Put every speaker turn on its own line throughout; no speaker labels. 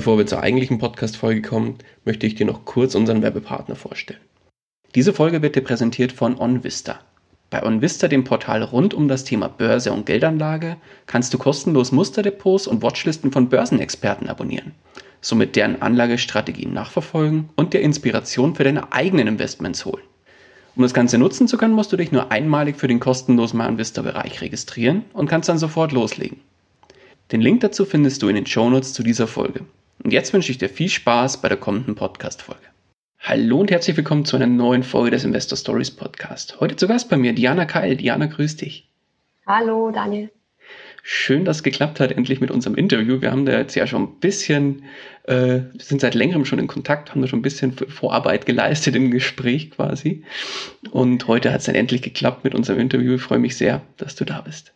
Bevor wir zur eigentlichen Podcast-Folge kommen, möchte ich dir noch kurz unseren Werbepartner vorstellen. Diese Folge wird dir präsentiert von OnVista. Bei OnVista, dem Portal rund um das Thema Börse und Geldanlage, kannst du kostenlos Musterdepots und Watchlisten von Börsenexperten abonnieren, somit deren Anlagestrategien nachverfolgen und dir Inspiration für deine eigenen Investments holen. Um das Ganze nutzen zu können, musst du dich nur einmalig für den kostenlosen OnVista-Bereich registrieren und kannst dann sofort loslegen. Den Link dazu findest du in den Shownotes zu dieser Folge. Und jetzt wünsche ich dir viel Spaß bei der kommenden Podcast-Folge. Hallo und herzlich willkommen zu einer neuen Folge des Investor Stories Podcast. Heute zu Gast bei mir Diana Keil. Diana, grüß dich.
Hallo, Daniel.
Schön, dass es geklappt hat, endlich mit unserem Interview. Wir haben da jetzt ja schon ein bisschen, äh, sind seit längerem schon in Kontakt, haben da schon ein bisschen Vorarbeit geleistet im Gespräch quasi. Und heute hat es dann endlich geklappt mit unserem Interview. Ich freue mich sehr, dass du da bist.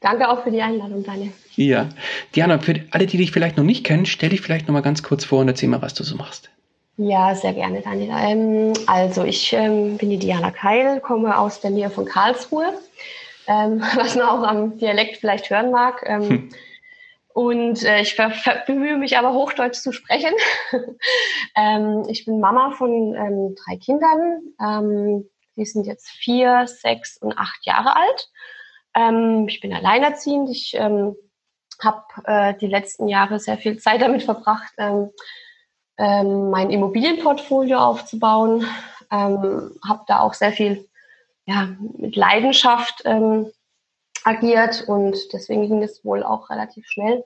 Danke auch für die Einladung, Daniel.
Ja. Diana, für alle, die dich vielleicht noch nicht kennen, stell dich vielleicht noch mal ganz kurz vor und erzähl mal, was du so machst.
Ja, sehr gerne, Daniel. Ähm, also ich ähm, bin die Diana Keil, komme aus der Nähe von Karlsruhe, ähm, was man auch am Dialekt vielleicht hören mag. Ähm, hm. Und äh, ich bemühe mich aber Hochdeutsch zu sprechen. Ähm, ich bin Mama von ähm, drei Kindern. die sind jetzt vier, sechs und acht Jahre alt. Ähm, ich bin alleinerziehend. Ich ähm, habe äh, die letzten Jahre sehr viel Zeit damit verbracht, ähm, ähm, mein Immobilienportfolio aufzubauen. Ähm, habe da auch sehr viel ja, mit Leidenschaft ähm, agiert und deswegen ging es wohl auch relativ schnell.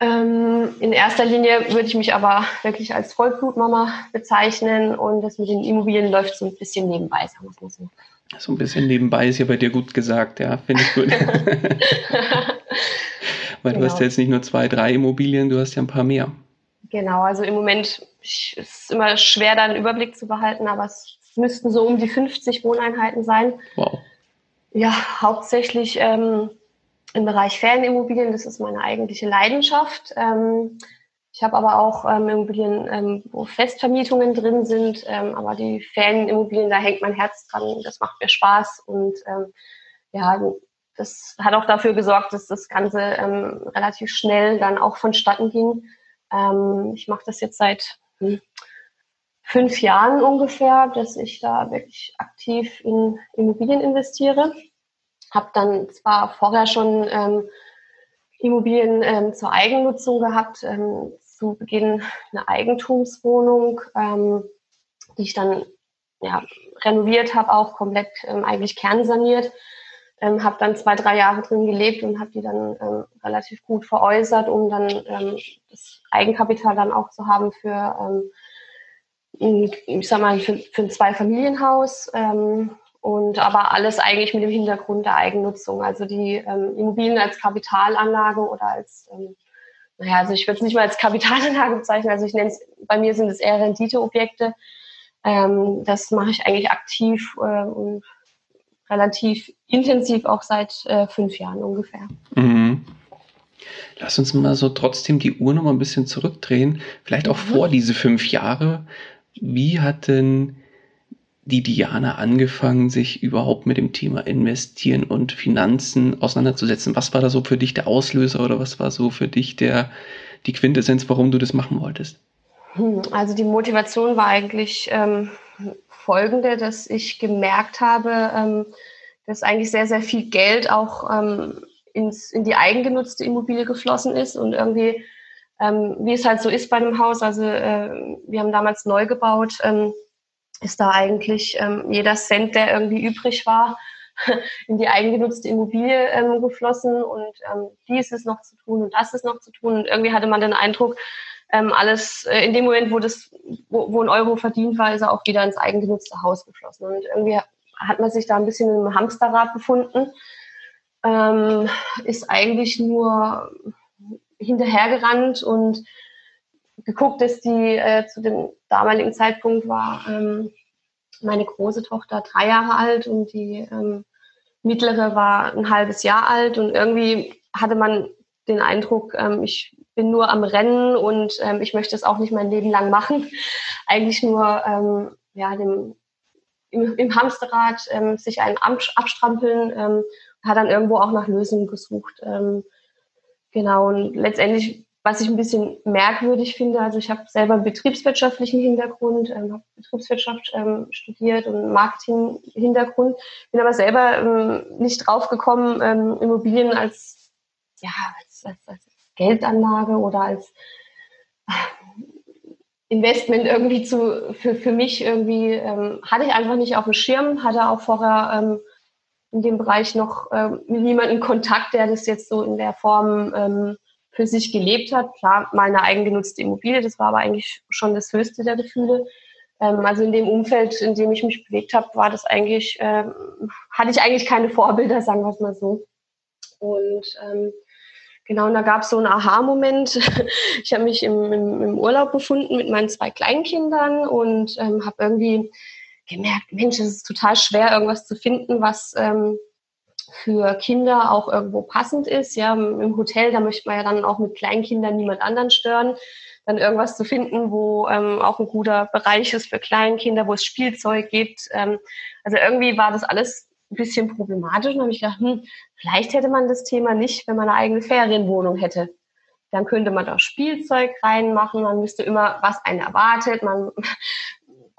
In erster Linie würde ich mich aber wirklich als Vollblutmama bezeichnen und das mit den Immobilien läuft so ein bisschen nebenbei, sagen wir es mal so.
So ein bisschen nebenbei ist ja bei dir gut gesagt, ja, finde ich gut. Weil genau. du hast ja jetzt nicht nur zwei, drei Immobilien, du hast ja ein paar mehr.
Genau, also im Moment ist es immer schwer, da einen Überblick zu behalten, aber es müssten so um die 50 Wohneinheiten sein. Wow. Ja, hauptsächlich ähm, im Bereich Ferienimmobilien, das ist meine eigentliche Leidenschaft. Ähm, ich habe aber auch ähm, Immobilien, ähm, wo Festvermietungen drin sind, ähm, aber die Ferienimmobilien, da hängt mein Herz dran, das macht mir Spaß und ähm, ja, das hat auch dafür gesorgt, dass das Ganze ähm, relativ schnell dann auch vonstatten ging. Ähm, ich mache das jetzt seit hm, fünf Jahren ungefähr, dass ich da wirklich aktiv in Immobilien investiere. Habe dann zwar vorher schon ähm, Immobilien ähm, zur Eigennutzung gehabt, ähm, zu Beginn eine Eigentumswohnung, ähm, die ich dann ja, renoviert habe, auch komplett ähm, eigentlich kernsaniert. Ähm, habe dann zwei, drei Jahre drin gelebt und habe die dann ähm, relativ gut veräußert, um dann ähm, das Eigenkapital dann auch zu haben für, ähm, ich sag mal, für, für ein Zweifamilienhaus. Ähm, und aber alles eigentlich mit dem Hintergrund der Eigennutzung. Also die ähm, Immobilien als Kapitalanlagen oder als naja, also ich würde es nicht mal als Kapitalanlage bezeichnen, also ich nenne es, bei mir sind es eher Renditeobjekte. Ähm, das mache ich eigentlich aktiv äh, und relativ intensiv auch seit äh, fünf Jahren ungefähr. Mhm.
Lass uns mal so trotzdem die Uhr noch mal ein bisschen zurückdrehen, vielleicht auch mhm. vor diese fünf Jahre. Wie hat denn die Diana angefangen, sich überhaupt mit dem Thema Investieren und Finanzen auseinanderzusetzen? Was war da so für dich der Auslöser oder was war so für dich der, die Quintessenz, warum du das machen wolltest?
Hm, also die Motivation war eigentlich ähm, folgende, dass ich gemerkt habe, ähm, dass eigentlich sehr, sehr viel Geld auch ähm, ins, in die eigengenutzte Immobilie geflossen ist und irgendwie, ähm, wie es halt so ist bei einem Haus, also äh, wir haben damals neu gebaut, ähm, ist da eigentlich ähm, jeder Cent, der irgendwie übrig war, in die eigengenutzte Immobilie ähm, geflossen und ähm, dies ist noch zu tun und das ist noch zu tun. Und irgendwie hatte man den Eindruck, ähm, alles äh, in dem Moment, wo das, wo, wo ein Euro verdient war, ist er auch wieder ins eigengenutzte Haus geflossen. Und irgendwie hat man sich da ein bisschen im Hamsterrad befunden, ähm, ist eigentlich nur hinterhergerannt und geguckt, dass die äh, zu dem damaligen Zeitpunkt war ähm, meine große Tochter drei Jahre alt und die ähm, mittlere war ein halbes Jahr alt und irgendwie hatte man den Eindruck, ähm, ich bin nur am Rennen und ähm, ich möchte es auch nicht mein Leben lang machen. Eigentlich nur ähm, ja, dem, im, im Hamsterrad ähm, sich einen abstrampeln, hat dann irgendwo auch nach Lösungen gesucht. Genau, und letztendlich, was ich ein bisschen merkwürdig finde, also ich habe selber einen betriebswirtschaftlichen Hintergrund, ähm, habe Betriebswirtschaft ähm, studiert und Marketing-Hintergrund, bin aber selber ähm, nicht draufgekommen, ähm, Immobilien als, ja, als, als, als Geldanlage oder als Investment irgendwie zu, für, für mich irgendwie, ähm, hatte ich einfach nicht auf dem Schirm, hatte auch vorher ähm, in dem Bereich noch ähm, mit niemandem Kontakt, der das jetzt so in der Form ähm, für sich gelebt hat. Klar, meine eigengenutzte Immobilie, das war aber eigentlich schon das höchste der Gefühle. Ähm, also in dem Umfeld, in dem ich mich bewegt habe, war das eigentlich, ähm, hatte ich eigentlich keine Vorbilder, sagen wir es mal so. Und ähm, Genau, und da gab es so einen Aha-Moment. Ich habe mich im, im, im, Urlaub befunden mit meinen zwei Kleinkindern und ähm, habe irgendwie gemerkt, Mensch, es ist total schwer, irgendwas zu finden, was ähm, für Kinder auch irgendwo passend ist. Ja, im Hotel, da möchte man ja dann auch mit Kleinkindern niemand anderen stören. Dann irgendwas zu finden, wo ähm, auch ein guter Bereich ist für Kleinkinder, wo es Spielzeug gibt. Ähm, also irgendwie war das alles ein bisschen problematisch. Und habe ich gedacht, hm, vielleicht hätte man das Thema nicht, wenn man eine eigene Ferienwohnung hätte. Dann könnte man da Spielzeug reinmachen, man müsste immer, was einen erwartet, man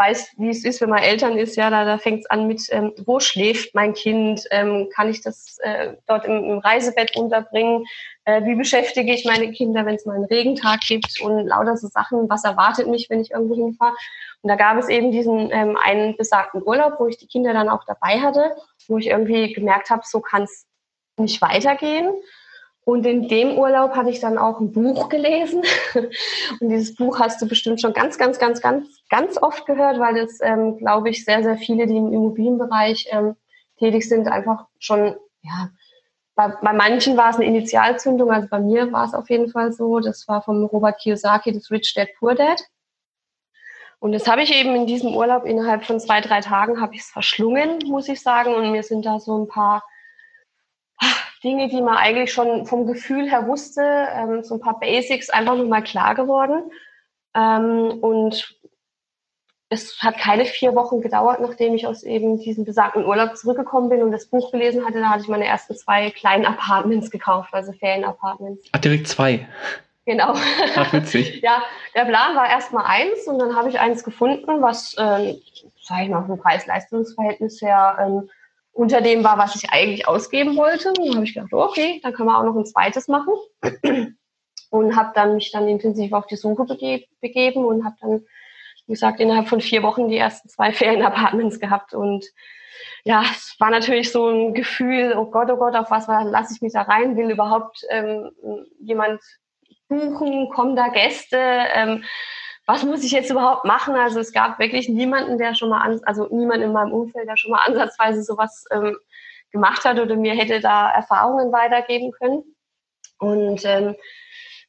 weiß, wie es ist, wenn man Eltern ist, ja, da, da fängt es an mit, ähm, wo schläft mein Kind, ähm, kann ich das äh, dort im, im, Reisebett unterbringen, äh, wie beschäftige ich meine Kinder, wenn es mal einen Regentag gibt und lauter so Sachen, was erwartet mich, wenn ich irgendwo hinfahre. Und da gab es eben diesen ähm, einen besagten Urlaub, wo ich die Kinder dann auch dabei hatte, wo ich irgendwie gemerkt habe, so kann es nicht weitergehen. Und in dem Urlaub hatte ich dann auch ein Buch gelesen. Und dieses Buch hast du bestimmt schon ganz, ganz, ganz, ganz, ganz oft gehört, weil das, ähm, glaube ich, sehr, sehr viele, die im Immobilienbereich ähm, tätig sind, einfach schon, ja, bei, bei manchen war es eine Initialzündung, also bei mir war es auf jeden Fall so. Das war von Robert Kiyosaki, das Rich Dad Poor Dad. Und das habe ich eben in diesem Urlaub innerhalb von zwei, drei Tagen habe ich es verschlungen, muss ich sagen. Und mir sind da so ein paar Dinge, die man eigentlich schon vom Gefühl her wusste, ähm, so ein paar Basics einfach nochmal klar geworden. Ähm, und es hat keine vier Wochen gedauert, nachdem ich aus eben diesem besagten Urlaub zurückgekommen bin und das Buch gelesen hatte. Da hatte ich meine ersten zwei kleinen Apartments gekauft, also Ferienapartments.
Ach, direkt zwei.
Genau.
Ach, witzig.
ja, der Plan war erstmal eins und dann habe ich eins gefunden, was, ähm, sage ich mal, vom Preis-Leistungs-Verhältnis her ähm, unter dem war, was ich eigentlich ausgeben wollte. Und dann habe ich gedacht, okay, dann können wir auch noch ein zweites machen. Und habe dann mich dann intensiv auf die Suche bege begeben und habe dann, wie gesagt, innerhalb von vier Wochen die ersten zwei Ferienapartments gehabt. Und ja, es war natürlich so ein Gefühl, oh Gott, oh Gott, auf was lasse ich mich da rein? Will überhaupt ähm, jemand buchen? Kommen da Gäste? Ähm, was muss ich jetzt überhaupt machen? Also es gab wirklich niemanden, der schon mal, an, also niemand in meinem Umfeld, der schon mal ansatzweise sowas ähm, gemacht hat oder mir hätte da Erfahrungen weitergeben können. Und ähm,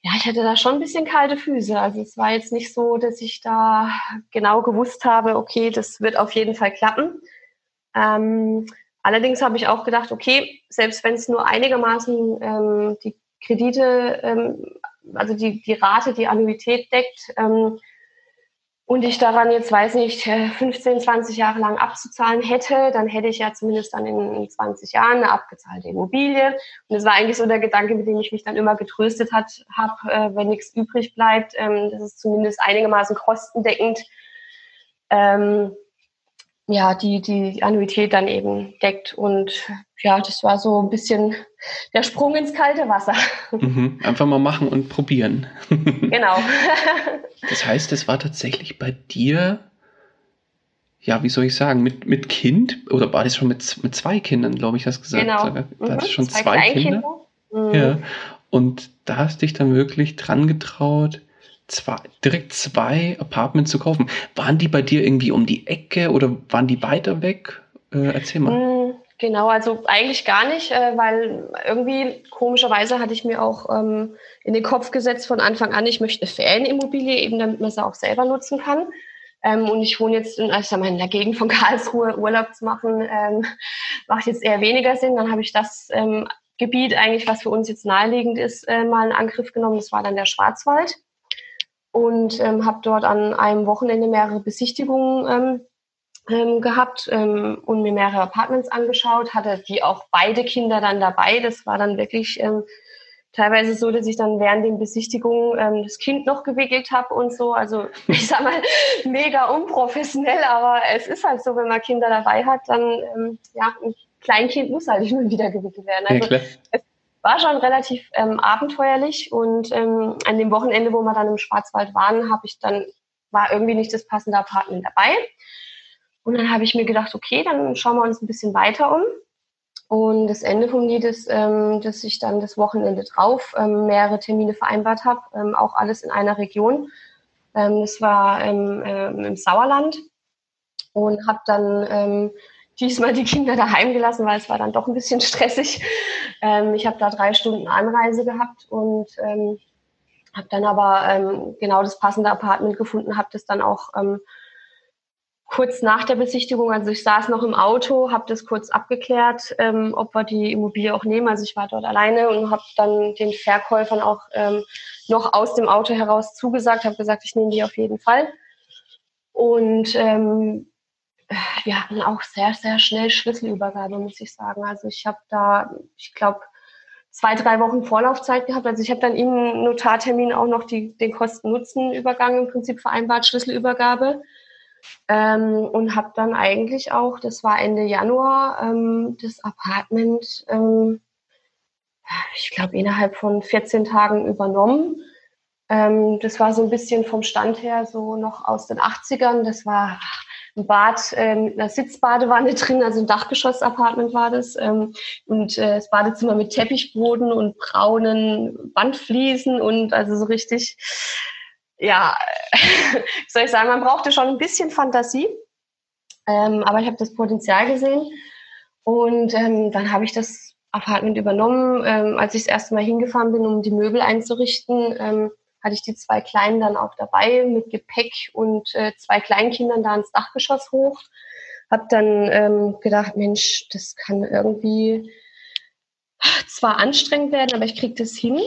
ja, ich hatte da schon ein bisschen kalte Füße. Also es war jetzt nicht so, dass ich da genau gewusst habe, okay, das wird auf jeden Fall klappen. Ähm, allerdings habe ich auch gedacht, okay, selbst wenn es nur einigermaßen ähm, die Kredite ähm, also die, die Rate, die Annuität deckt ähm, und ich daran jetzt, weiß nicht, 15, 20 Jahre lang abzuzahlen hätte, dann hätte ich ja zumindest dann in 20 Jahren eine abgezahlte Immobilie. Und das war eigentlich so der Gedanke, mit dem ich mich dann immer getröstet habe, äh, wenn nichts übrig bleibt, ähm, das ist zumindest einigermaßen kostendeckend. Ähm, ja, die, die Annuität dann eben deckt. Und ja, das war so ein bisschen der Sprung ins kalte Wasser.
Mhm, einfach mal machen und probieren.
genau.
das heißt, es war tatsächlich bei dir, ja, wie soll ich sagen, mit, mit Kind, oder war das schon mit, mit zwei Kindern, glaube ich, hast du gesagt?
Genau.
Da mhm, schon zwei, zwei Kinder. Mhm. Ja. Und da hast dich dann wirklich dran getraut, zwei, direkt zwei Apartments zu kaufen. Waren die bei dir irgendwie um die Ecke oder waren die weiter weg? Äh, erzähl mal.
Mm, Genau, also eigentlich gar nicht, äh, weil irgendwie komischerweise hatte ich mir auch ähm, in den Kopf gesetzt von Anfang an, ich möchte eine Ferienimmobilie, eben damit man sie auch selber nutzen kann. Ähm, und ich wohne jetzt in, also in der Gegend von Karlsruhe, Urlaub zu machen, ähm, macht jetzt eher weniger Sinn. Dann habe ich das ähm, Gebiet eigentlich, was für uns jetzt naheliegend ist, äh, mal in Angriff genommen. Das war dann der Schwarzwald. Und ähm, habe dort an einem Wochenende mehrere Besichtigungen ähm, ähm, gehabt ähm, und mir mehrere Apartments angeschaut, hatte die auch beide Kinder dann dabei. Das war dann wirklich ähm, teilweise so, dass ich dann während den Besichtigungen ähm, das Kind noch gewickelt habe und so. Also ich sag mal, mega unprofessionell, aber es ist halt so, wenn man Kinder dabei hat, dann ähm, ja, ein Kleinkind muss halt immer wieder gewickelt werden. Also ja, es war schon relativ ähm, abenteuerlich und ähm, an dem Wochenende, wo wir dann im Schwarzwald waren, habe ich dann war irgendwie nicht das passende Apartment dabei. Und dann habe ich mir gedacht, okay, dann schauen wir uns ein bisschen weiter um. Und das Ende vom Lied ist, ähm, dass ich dann das Wochenende drauf ähm, mehrere Termine vereinbart habe, ähm, auch alles in einer Region. Ähm, das war im Sauerland und habe dann diesmal die Kinder daheim gelassen, weil es war dann doch ein bisschen stressig. Ähm, ich habe da drei Stunden Anreise gehabt und ähm, habe dann aber ähm, genau das passende Apartment gefunden, habe das dann auch ähm, kurz nach der Besichtigung, also ich saß noch im Auto, habe das kurz abgeklärt, ähm, ob wir die Immobilie auch nehmen. Also ich war dort alleine und habe dann den Verkäufern auch ähm, noch aus dem Auto heraus zugesagt, habe gesagt, ich nehme die auf jeden Fall. Und ähm, wir hatten auch sehr, sehr schnell Schlüsselübergabe, muss ich sagen. Also ich habe da, ich glaube, zwei, drei Wochen Vorlaufzeit gehabt. Also ich habe dann im Notartermin auch noch die, den Kosten-Nutzen-Übergang im Prinzip vereinbart, Schlüsselübergabe. Ähm, und habe dann eigentlich auch, das war Ende Januar, ähm, das Apartment, ähm, ich glaube, innerhalb von 14 Tagen übernommen. Ähm, das war so ein bisschen vom Stand her so noch aus den 80ern. Das war ein Bad äh, mit einer Sitzbadewanne drin, also ein Dachgeschoss-Apartment war das. Ähm, und äh, das Badezimmer mit Teppichboden und braunen Wandfliesen und also so richtig ja, soll ich sagen, man brauchte schon ein bisschen Fantasie. Ähm, aber ich habe das Potenzial gesehen. Und ähm, dann habe ich das Apartment übernommen. Ähm, als ich das erste Mal hingefahren bin, um die Möbel einzurichten, ähm, hatte ich die zwei Kleinen dann auch dabei mit Gepäck und äh, zwei Kleinkindern da ins Dachgeschoss hoch. Hab dann ähm, gedacht, Mensch, das kann irgendwie zwar anstrengend werden, aber ich kriege das hin.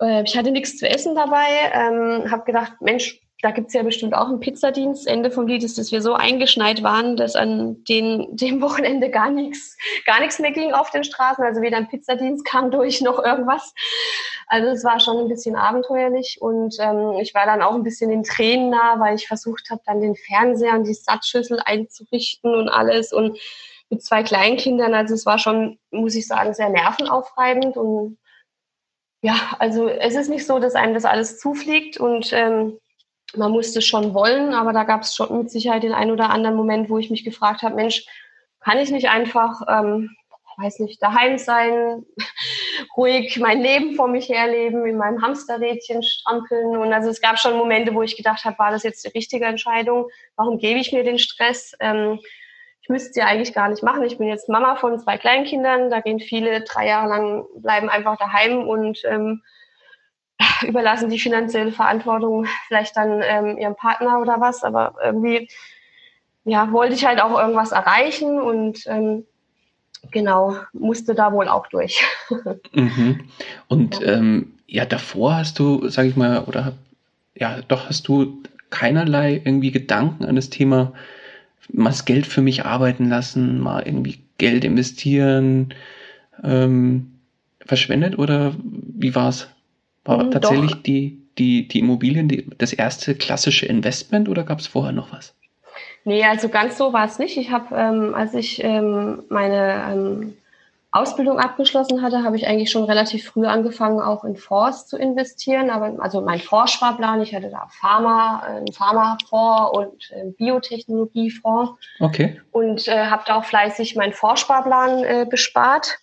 Äh, ich hatte nichts zu essen dabei, ähm, habe gedacht, Mensch, da gibt's ja bestimmt auch einen Pizzadienst. Ende vom Lied ist, dass wir so eingeschneit waren, dass an den, dem Wochenende gar nichts, gar mehr ging auf den Straßen. Also weder ein Pizzadienst kam durch noch irgendwas. Also es war schon ein bisschen abenteuerlich und ähm, ich war dann auch ein bisschen in Tränen nah, weil ich versucht habe, dann den Fernseher und die Satzschüssel einzurichten und alles und mit zwei Kleinkindern. Also es war schon, muss ich sagen, sehr nervenaufreibend und ja, also es ist nicht so, dass einem das alles zufliegt und ähm, man musste schon wollen, aber da gab es schon mit Sicherheit den einen oder anderen Moment, wo ich mich gefragt habe, Mensch, kann ich nicht einfach, ähm, weiß nicht, daheim sein, ruhig mein Leben vor mich herleben, in meinem Hamsterrädchen strampeln. Und also es gab schon Momente, wo ich gedacht habe, war das jetzt die richtige Entscheidung? Warum gebe ich mir den Stress? Ähm, ich müsste es ja eigentlich gar nicht machen. Ich bin jetzt Mama von zwei Kleinkindern. Da gehen viele drei Jahre lang, bleiben einfach daheim und ähm, überlassen die finanzielle Verantwortung vielleicht dann ähm, ihrem Partner oder was. Aber irgendwie, ja, wollte ich halt auch irgendwas erreichen und ähm, genau, musste da wohl auch durch.
mhm. Und ja. Ähm, ja, davor hast du, sag ich mal, oder ja, doch hast du keinerlei irgendwie Gedanken an das Thema mal das Geld für mich arbeiten lassen, mal irgendwie Geld investieren, ähm, verschwendet oder wie war's? War hm, tatsächlich die, die, die Immobilien die, das erste klassische Investment oder gab es vorher noch was?
Nee, also ganz so war es nicht. Ich habe, ähm, als ich ähm, meine ähm, Ausbildung abgeschlossen hatte, habe ich eigentlich schon relativ früh angefangen, auch in Fonds zu investieren. Aber also mein Fondssparplan, ich hatte da Pharma, einen Pharmafonds und einen Biotechnologiefonds.
Okay.
Und äh, habe da auch fleißig meinen Fondssparplan äh, bespart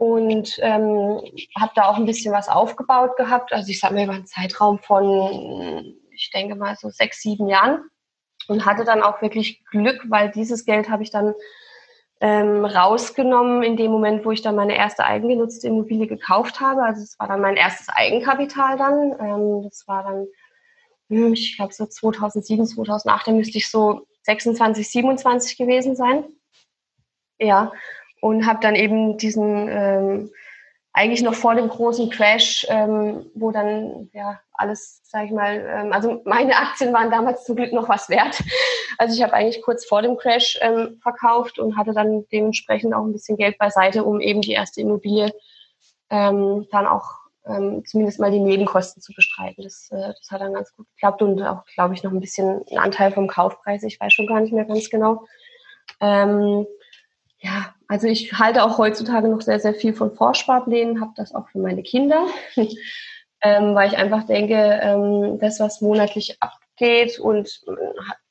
und ähm, habe da auch ein bisschen was aufgebaut gehabt. Also ich sage mal über einen Zeitraum von, ich denke mal so sechs, sieben Jahren und hatte dann auch wirklich Glück, weil dieses Geld habe ich dann ähm, rausgenommen in dem Moment, wo ich dann meine erste eigengenutzte Immobilie gekauft habe. Also es war dann mein erstes Eigenkapital dann. Ähm, das war dann, hm, ich glaube so 2007, 2008, da müsste ich so 26, 27 gewesen sein. Ja, und habe dann eben diesen ähm, eigentlich noch vor dem großen Crash, ähm, wo dann ja alles, sage ich mal, ähm, also meine Aktien waren damals zum Glück noch was wert. Also ich habe eigentlich kurz vor dem Crash ähm, verkauft und hatte dann dementsprechend auch ein bisschen Geld beiseite, um eben die erste Immobilie ähm, dann auch ähm, zumindest mal die Nebenkosten zu bestreiten. Das, äh, das hat dann ganz gut geklappt und auch, glaube ich, noch ein bisschen ein Anteil vom Kaufpreis. Ich weiß schon gar nicht mehr ganz genau. Ähm, ja, also ich halte auch heutzutage noch sehr, sehr viel von Vorsparplänen, habe das auch für meine Kinder, ähm, weil ich einfach denke, ähm, das, was monatlich abgeht und äh,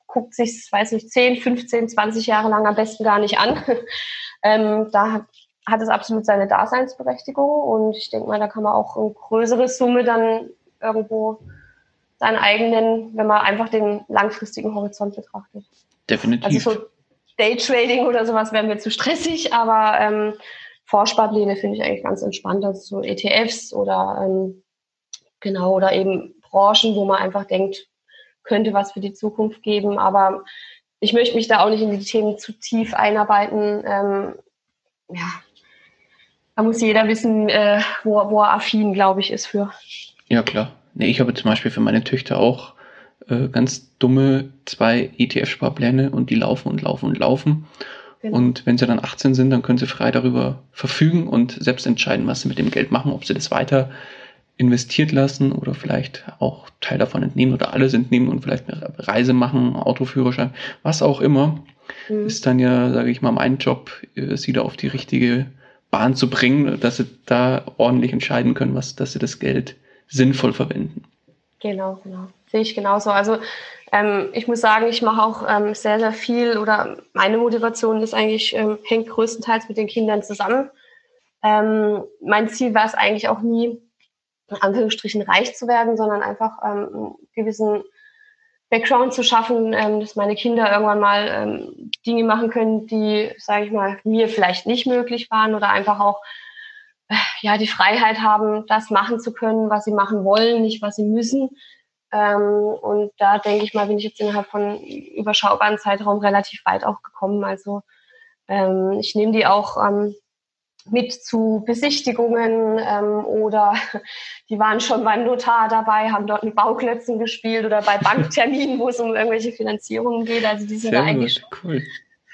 guckt sich, weiß nicht, 10, 15, 20 Jahre lang am besten gar nicht an. ähm, da hat, hat es absolut seine Daseinsberechtigung und ich denke mal, da kann man auch eine größere Summe dann irgendwo seinen eigenen, wenn man einfach den langfristigen Horizont betrachtet.
Definitiv. Also so
Daytrading oder sowas wäre mir zu stressig, aber ähm, Vorsparpläne finde ich eigentlich ganz entspannt. Also so ETFs oder ähm, genau oder eben Branchen, wo man einfach denkt, könnte was für die Zukunft geben. Aber ich möchte mich da auch nicht in die Themen zu tief einarbeiten. Ähm, ja, da muss jeder wissen, äh, wo, wo er affin, glaube ich, ist für.
Ja, klar. Nee, ich habe zum Beispiel für meine Töchter auch äh, ganz dumme zwei ETF-Sparpläne und die laufen und laufen und laufen. Genau. Und wenn sie dann 18 sind, dann können sie frei darüber verfügen und selbst entscheiden, was sie mit dem Geld machen, ob sie das weiter investiert lassen oder vielleicht auch Teil davon entnehmen oder alles entnehmen und vielleicht eine Reise machen, Autoführerschein, was auch immer, mhm. ist dann ja, sage ich mal, mein Job, äh, sie da auf die richtige Bahn zu bringen, dass sie da ordentlich entscheiden können, was, dass sie das Geld sinnvoll verwenden.
Genau, genau. Sehe ich genauso. Also ähm, ich muss sagen, ich mache auch ähm, sehr, sehr viel oder meine Motivation ist eigentlich, ähm, hängt größtenteils mit den Kindern zusammen. Ähm, mein Ziel war es eigentlich auch nie, in Anführungsstrichen reich zu werden, sondern einfach ähm, einen gewissen Background zu schaffen, ähm, dass meine Kinder irgendwann mal Dinge machen können, die, sage ich mal, mir vielleicht nicht möglich waren oder einfach auch äh, ja die Freiheit haben, das machen zu können, was sie machen wollen, nicht was sie müssen. Ähm, und da denke ich mal, bin ich jetzt innerhalb von überschaubaren Zeitraum relativ weit auch gekommen. Also ähm, ich nehme die auch ähm, mit zu Besichtigungen ähm, oder die waren schon beim Notar dabei, haben dort mit Bauklötzen gespielt oder bei Bankterminen, wo es um irgendwelche Finanzierungen geht. Also die sind Sehr da eigentlich cool.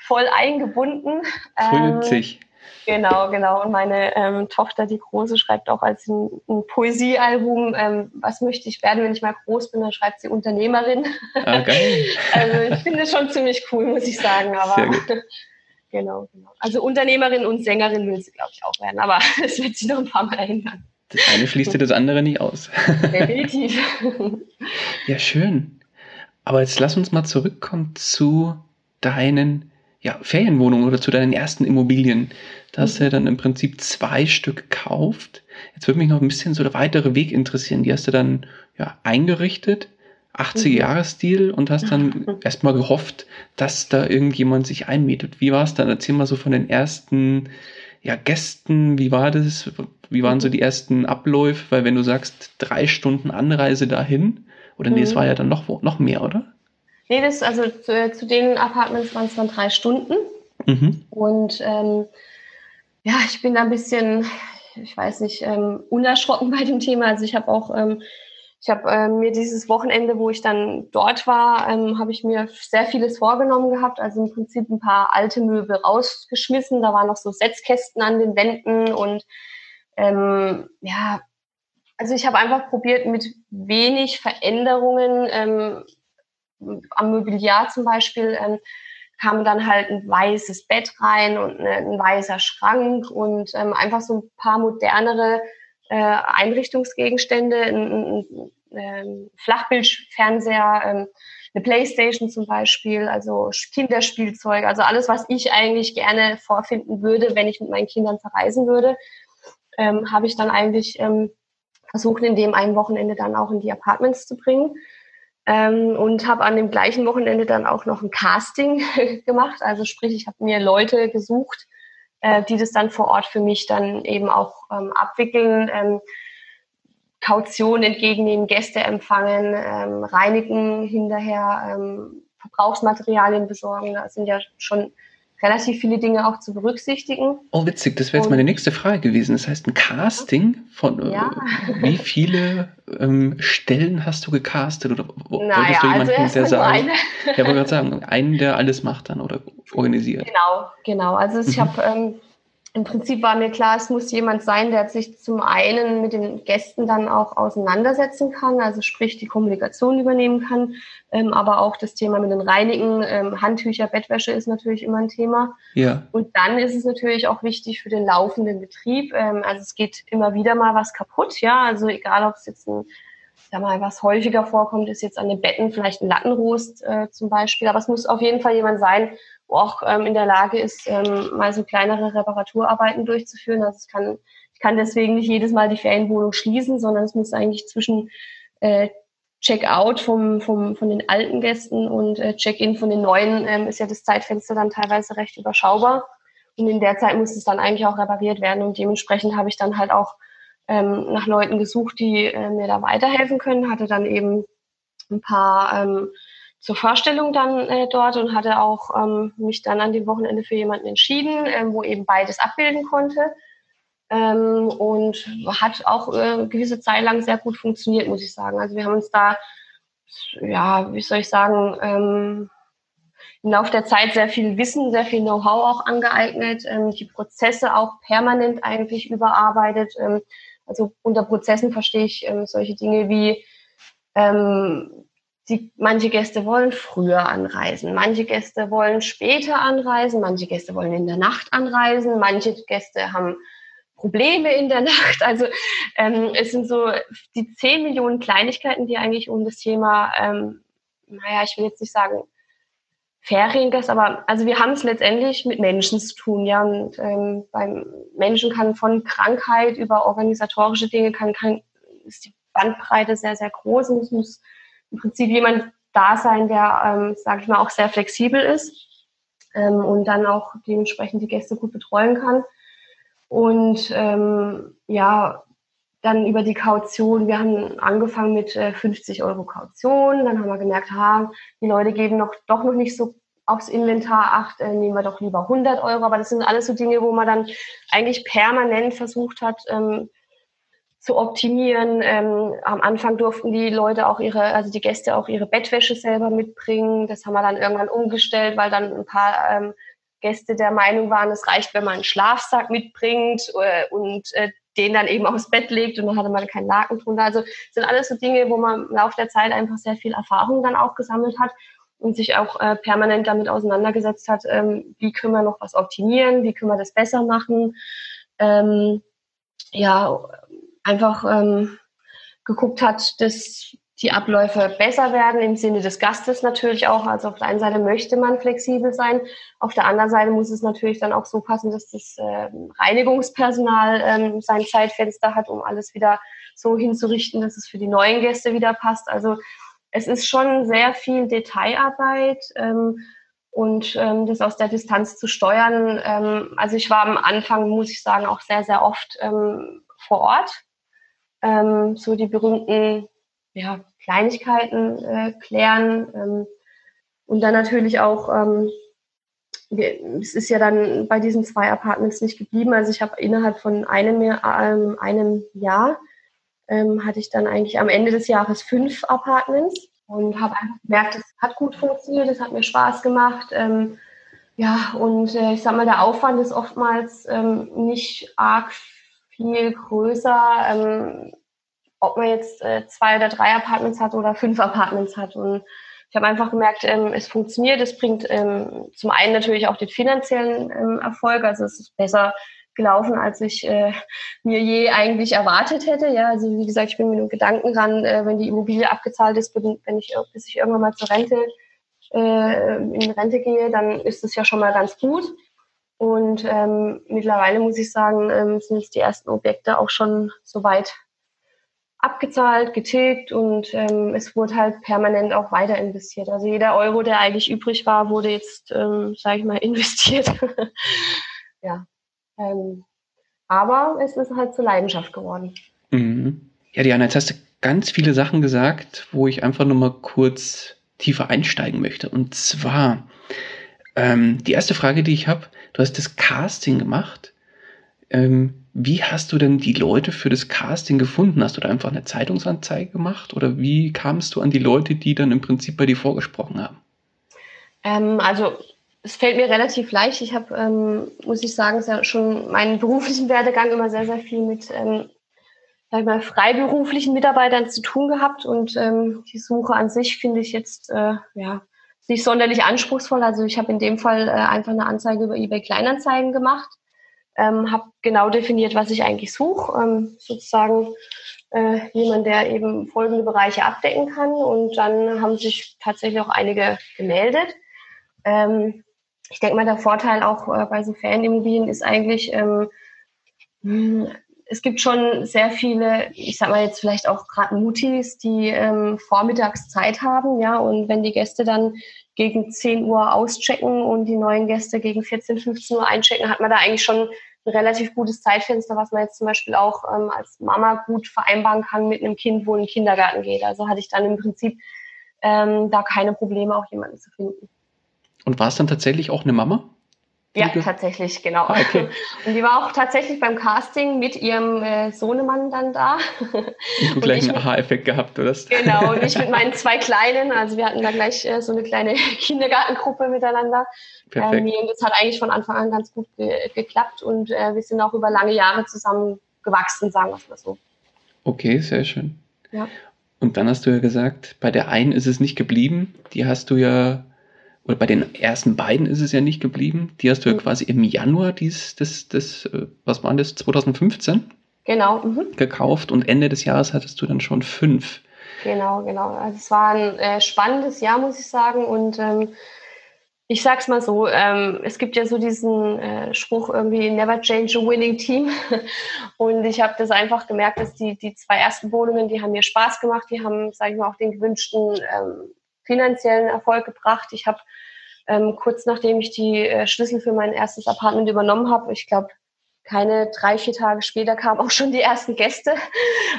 voll eingebunden.
Ähm.
Genau, genau. Und meine ähm, Tochter, die Große, schreibt auch als ein, ein Poesiealbum, ähm, was möchte ich werden, wenn ich mal groß bin, dann schreibt sie Unternehmerin. Ah, geil. also ich finde es schon ziemlich cool, muss ich sagen. Aber Sehr gut. genau, genau. Also Unternehmerin und Sängerin will sie, glaube ich, auch werden. Aber es wird sich noch ein paar Mal ändern.
Das eine schließt dir das andere nicht aus. Definitiv. ja, schön. Aber jetzt lass uns mal zurückkommen zu deinen ja, Ferienwohnungen oder zu deinen ersten Immobilien. Da hast du ja dann im Prinzip zwei Stück gekauft. Jetzt würde mich noch ein bisschen so der weitere Weg interessieren. Die hast du dann ja eingerichtet, 80er-Jahres-Stil und hast dann erstmal gehofft, dass da irgendjemand sich einmietet. Wie war es dann? Erzähl mal so von den ersten ja, Gästen, wie war das? Wie waren so die ersten Abläufe? Weil wenn du sagst, drei Stunden Anreise dahin, oder nee, mhm. es war ja dann noch, noch mehr, oder?
Nee, das, also zu, zu den Apartments waren es dann drei Stunden. Mhm. Und ähm, ja, ich bin da ein bisschen, ich weiß nicht, ähm, unerschrocken bei dem Thema. Also ich habe auch, ähm, ich habe ähm, mir dieses Wochenende, wo ich dann dort war, ähm, habe ich mir sehr vieles vorgenommen gehabt. Also im Prinzip ein paar alte Möbel rausgeschmissen. Da waren noch so Setzkästen an den Wänden und ähm, ja, also ich habe einfach probiert, mit wenig Veränderungen ähm, am Mobiliar zum Beispiel ähm, kam dann halt ein weißes Bett rein und ein weißer Schrank und ähm, einfach so ein paar modernere äh, Einrichtungsgegenstände, ein, ein, ein ähm, Flachbildfernseher, ähm, eine Playstation zum Beispiel, also Kinderspielzeug, also alles, was ich eigentlich gerne vorfinden würde, wenn ich mit meinen Kindern verreisen würde, ähm, habe ich dann eigentlich ähm, versucht, in dem einen Wochenende dann auch in die Apartments zu bringen. Ähm, und habe an dem gleichen Wochenende dann auch noch ein Casting gemacht. Also sprich, ich habe mir Leute gesucht, äh, die das dann vor Ort für mich dann eben auch ähm, abwickeln. Ähm, Kaution entgegennehmen, Gäste empfangen, ähm, reinigen hinterher, ähm, Verbrauchsmaterialien besorgen. Da sind ja schon relativ viele Dinge auch zu berücksichtigen.
Oh, witzig, das wäre jetzt meine nächste Frage gewesen. Das heißt, ein Casting von äh, ja. wie viele ähm, Stellen hast du gecastet? Oder
naja, wolltest du jemanden, also der sagt, eine.
ja, wollte gerade sagen, einen, der alles macht dann oder organisiert?
Genau, genau. Also ich mhm. habe ähm, im Prinzip war mir klar, es muss jemand sein, der sich zum einen mit den Gästen dann auch auseinandersetzen kann, also sprich die Kommunikation übernehmen kann, ähm, aber auch das Thema mit den Reinigen, ähm, Handtücher, Bettwäsche ist natürlich immer ein Thema. Ja. Und dann ist es natürlich auch wichtig für den laufenden Betrieb. Ähm, also es geht immer wieder mal was kaputt, ja, also egal ob es jetzt ein sag mal, was häufiger vorkommt, ist jetzt an den Betten vielleicht ein Lattenrost äh, zum Beispiel. Aber es muss auf jeden Fall jemand sein, auch ähm, in der Lage ist, ähm, mal so kleinere Reparaturarbeiten durchzuführen. Also es kann, ich kann deswegen nicht jedes Mal die Ferienwohnung schließen, sondern es muss eigentlich zwischen äh, Check-out vom, vom, von den alten Gästen und äh, Check-in von den neuen ähm, ist ja das Zeitfenster dann teilweise recht überschaubar. Und in der Zeit muss es dann eigentlich auch repariert werden. Und dementsprechend habe ich dann halt auch ähm, nach Leuten gesucht, die äh, mir da weiterhelfen können. Hatte dann eben ein paar ähm, zur Vorstellung dann äh, dort und hatte auch ähm, mich dann an dem Wochenende für jemanden entschieden, ähm, wo eben beides abbilden konnte. Ähm, und hat auch äh, gewisse Zeit lang sehr gut funktioniert, muss ich sagen. Also wir haben uns da, ja, wie soll ich sagen, ähm, im Laufe der Zeit sehr viel Wissen, sehr viel Know-how auch angeeignet, ähm, die Prozesse auch permanent eigentlich überarbeitet. Ähm, also unter Prozessen verstehe ich ähm, solche Dinge wie die, manche Gäste wollen früher anreisen, manche Gäste wollen später anreisen, manche Gäste wollen in der Nacht anreisen, manche Gäste haben Probleme in der Nacht. Also ähm, es sind so die zehn Millionen Kleinigkeiten, die eigentlich um das Thema, ähm, naja, ich will jetzt nicht sagen Feriengast, aber also wir haben es letztendlich mit Menschen zu tun, ja. Und ähm, beim Menschen kann von Krankheit über organisatorische Dinge kann, kann ist die Bandbreite sehr, sehr groß und es muss im Prinzip jemand da sein, der, ähm, sage ich mal, auch sehr flexibel ist ähm, und dann auch dementsprechend die Gäste gut betreuen kann. Und ähm, ja, dann über die Kaution, wir haben angefangen mit äh, 50 Euro Kaution, dann haben wir gemerkt, ha, die Leute geben noch doch noch nicht so aufs Inventar acht, äh, nehmen wir doch lieber 100 Euro. Aber das sind alles so Dinge, wo man dann eigentlich permanent versucht hat, ähm, zu optimieren. Ähm, am Anfang durften die Leute auch ihre, also die Gäste auch ihre Bettwäsche selber mitbringen. Das haben wir dann irgendwann umgestellt, weil dann ein paar ähm, Gäste der Meinung waren, es reicht, wenn man einen Schlafsack mitbringt äh, und äh, den dann eben aufs Bett legt und dann hatte man keinen Laken drunter. Also sind alles so Dinge, wo man im Laufe der Zeit einfach sehr viel Erfahrung dann auch gesammelt hat und sich auch äh, permanent damit auseinandergesetzt hat, ähm, wie können wir noch was optimieren, wie können wir das besser machen. Ähm, ja, einfach ähm, geguckt hat, dass die Abläufe besser werden im Sinne des Gastes natürlich auch. Also auf der einen Seite möchte man flexibel sein, auf der anderen Seite muss es natürlich dann auch so passen, dass das äh, Reinigungspersonal ähm, sein Zeitfenster hat, um alles wieder so hinzurichten, dass es für die neuen Gäste wieder passt. Also es ist schon sehr viel Detailarbeit ähm, und ähm, das aus der Distanz zu steuern. Ähm, also ich war am Anfang, muss ich sagen, auch sehr, sehr oft ähm, vor Ort ähm, so die berühmten ja, Kleinigkeiten äh, klären. Ähm, und dann natürlich auch, ähm, es ist ja dann bei diesen zwei Apartments nicht geblieben. Also ich habe innerhalb von einem, ähm, einem Jahr ähm, hatte ich dann eigentlich am Ende des Jahres fünf Apartments und habe einfach gemerkt, es hat gut funktioniert, es hat mir Spaß gemacht. Ähm, ja, und äh, ich sag mal, der Aufwand ist oftmals ähm, nicht arg viel größer, ähm, ob man jetzt äh, zwei oder drei Apartments hat oder fünf Apartments hat. Und ich habe einfach gemerkt, ähm, es funktioniert. Es bringt ähm, zum einen natürlich auch den finanziellen ähm, Erfolg. Also es ist besser gelaufen, als ich äh, mir je eigentlich erwartet hätte. Ja, also wie gesagt, ich bin mit dem Gedanken ran, äh, wenn die Immobilie abgezahlt ist, bin, wenn ich bis ich irgendwann mal zur Rente äh, in Rente gehe, dann ist es ja schon mal ganz gut. Und ähm, mittlerweile muss ich sagen, ähm, sind jetzt die ersten Objekte auch schon soweit abgezahlt, getilgt und ähm, es wurde halt permanent auch weiter investiert. Also jeder Euro, der eigentlich übrig war, wurde jetzt, ähm, sage ich mal, investiert. ja. Ähm, aber es ist halt zur Leidenschaft geworden.
Mhm. Ja, Diana, jetzt hast du ganz viele Sachen gesagt, wo ich einfach nur mal kurz tiefer einsteigen möchte. Und zwar, ähm, die erste Frage, die ich habe, du hast das Casting gemacht. Ähm, wie hast du denn die Leute für das Casting gefunden? Hast du da einfach eine Zeitungsanzeige gemacht oder wie kamst du an die Leute, die dann im Prinzip bei dir vorgesprochen haben?
Ähm, also es fällt mir relativ leicht. Ich habe, ähm, muss ich sagen, schon meinen beruflichen Werdegang immer sehr, sehr viel mit ähm, mal, freiberuflichen Mitarbeitern zu tun gehabt und ähm, die Suche an sich finde ich jetzt äh, ja nicht sonderlich anspruchsvoll. Also ich habe in dem Fall äh, einfach eine Anzeige über eBay Kleinanzeigen gemacht ähm, habe genau definiert, was ich eigentlich suche. Ähm, sozusagen äh, jemand, der eben folgende Bereiche abdecken kann. Und dann haben sich tatsächlich auch einige gemeldet. Ähm, ich denke mal, der Vorteil auch äh, bei so Ferienimmobilien ist eigentlich, ähm, hm, es gibt schon sehr viele, ich sag mal jetzt vielleicht auch gerade Mutis, die ähm, vormittags Zeit haben, ja, und wenn die Gäste dann gegen 10 Uhr auschecken und die neuen Gäste gegen 14, 15 Uhr einchecken, hat man da eigentlich schon ein relativ gutes Zeitfenster, was man jetzt zum Beispiel auch ähm, als Mama gut vereinbaren kann mit einem Kind, wo in den Kindergarten geht. Also hatte ich dann im Prinzip ähm, da keine Probleme, auch jemanden zu finden.
Und war es dann tatsächlich auch eine Mama?
Ja, tatsächlich, genau. Ah, okay. Und die war auch tatsächlich beim Casting mit ihrem äh, Sohnemann dann da.
Und du gleich einen Aha-Effekt gehabt, oder?
Genau, und ich mit meinen zwei Kleinen. Also wir hatten da gleich äh, so eine kleine Kindergartengruppe miteinander. Perfekt. Ähm, und das hat eigentlich von Anfang an ganz gut ge geklappt und äh, wir sind auch über lange Jahre zusammen gewachsen, sagen wir es mal so.
Okay, sehr schön. Ja. Und dann hast du ja gesagt, bei der einen ist es nicht geblieben. Die hast du ja oder bei den ersten beiden ist es ja nicht geblieben. Die hast du ja mhm. quasi im Januar dies, das, das, äh, was waren das, 2015?
Genau. Mhm.
Gekauft und Ende des Jahres hattest du dann schon fünf.
Genau, genau. Also es war ein äh, spannendes Jahr, muss ich sagen. Und ähm, ich sag's mal so, ähm, es gibt ja so diesen äh, Spruch irgendwie never change a winning team. Und ich habe das einfach gemerkt, dass die, die zwei ersten Wohnungen, die haben mir Spaß gemacht, die haben, sage ich mal, auch den gewünschten ähm, finanziellen Erfolg gebracht. Ich habe ähm, kurz nachdem ich die äh, Schlüssel für mein erstes Apartment übernommen habe, ich glaube, keine drei, vier Tage später kamen auch schon die ersten Gäste.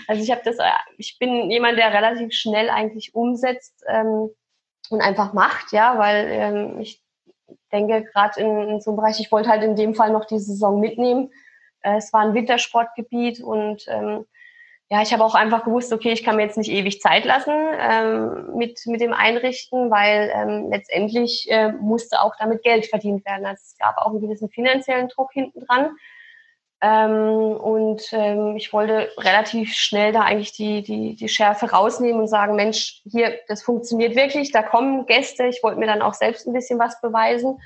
Also ich habe das, äh, ich bin jemand, der relativ schnell eigentlich umsetzt ähm, und einfach macht, ja, weil ähm, ich denke, gerade in, in so einem Bereich, ich wollte halt in dem Fall noch die Saison mitnehmen. Äh, es war ein Wintersportgebiet und ähm, ja, ich habe auch einfach gewusst, okay, ich kann mir jetzt nicht ewig Zeit lassen ähm, mit, mit dem Einrichten, weil ähm, letztendlich äh, musste auch damit Geld verdient werden. Also es gab auch einen gewissen finanziellen Druck hinten dran. Ähm, und ähm, ich wollte relativ schnell da eigentlich die, die, die Schärfe rausnehmen und sagen, Mensch, hier, das funktioniert wirklich, da kommen Gäste. Ich wollte mir dann auch selbst ein bisschen was beweisen.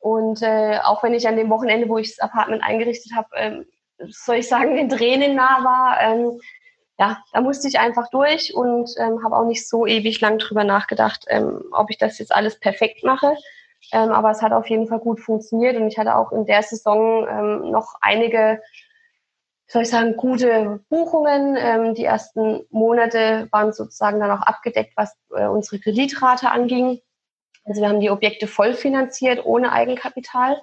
Und äh, auch wenn ich an dem Wochenende, wo ich das Apartment eingerichtet habe, ähm, soll ich sagen, den Tränen nah war, ähm, ja, da musste ich einfach durch und ähm, habe auch nicht so ewig lang drüber nachgedacht, ähm, ob ich das jetzt alles perfekt mache. Ähm, aber es hat auf jeden Fall gut funktioniert und ich hatte auch in der Saison ähm, noch einige, soll ich sagen, gute Buchungen. Ähm, die ersten Monate waren sozusagen dann auch abgedeckt, was äh, unsere Kreditrate anging. Also wir haben die Objekte voll finanziert, ohne Eigenkapital.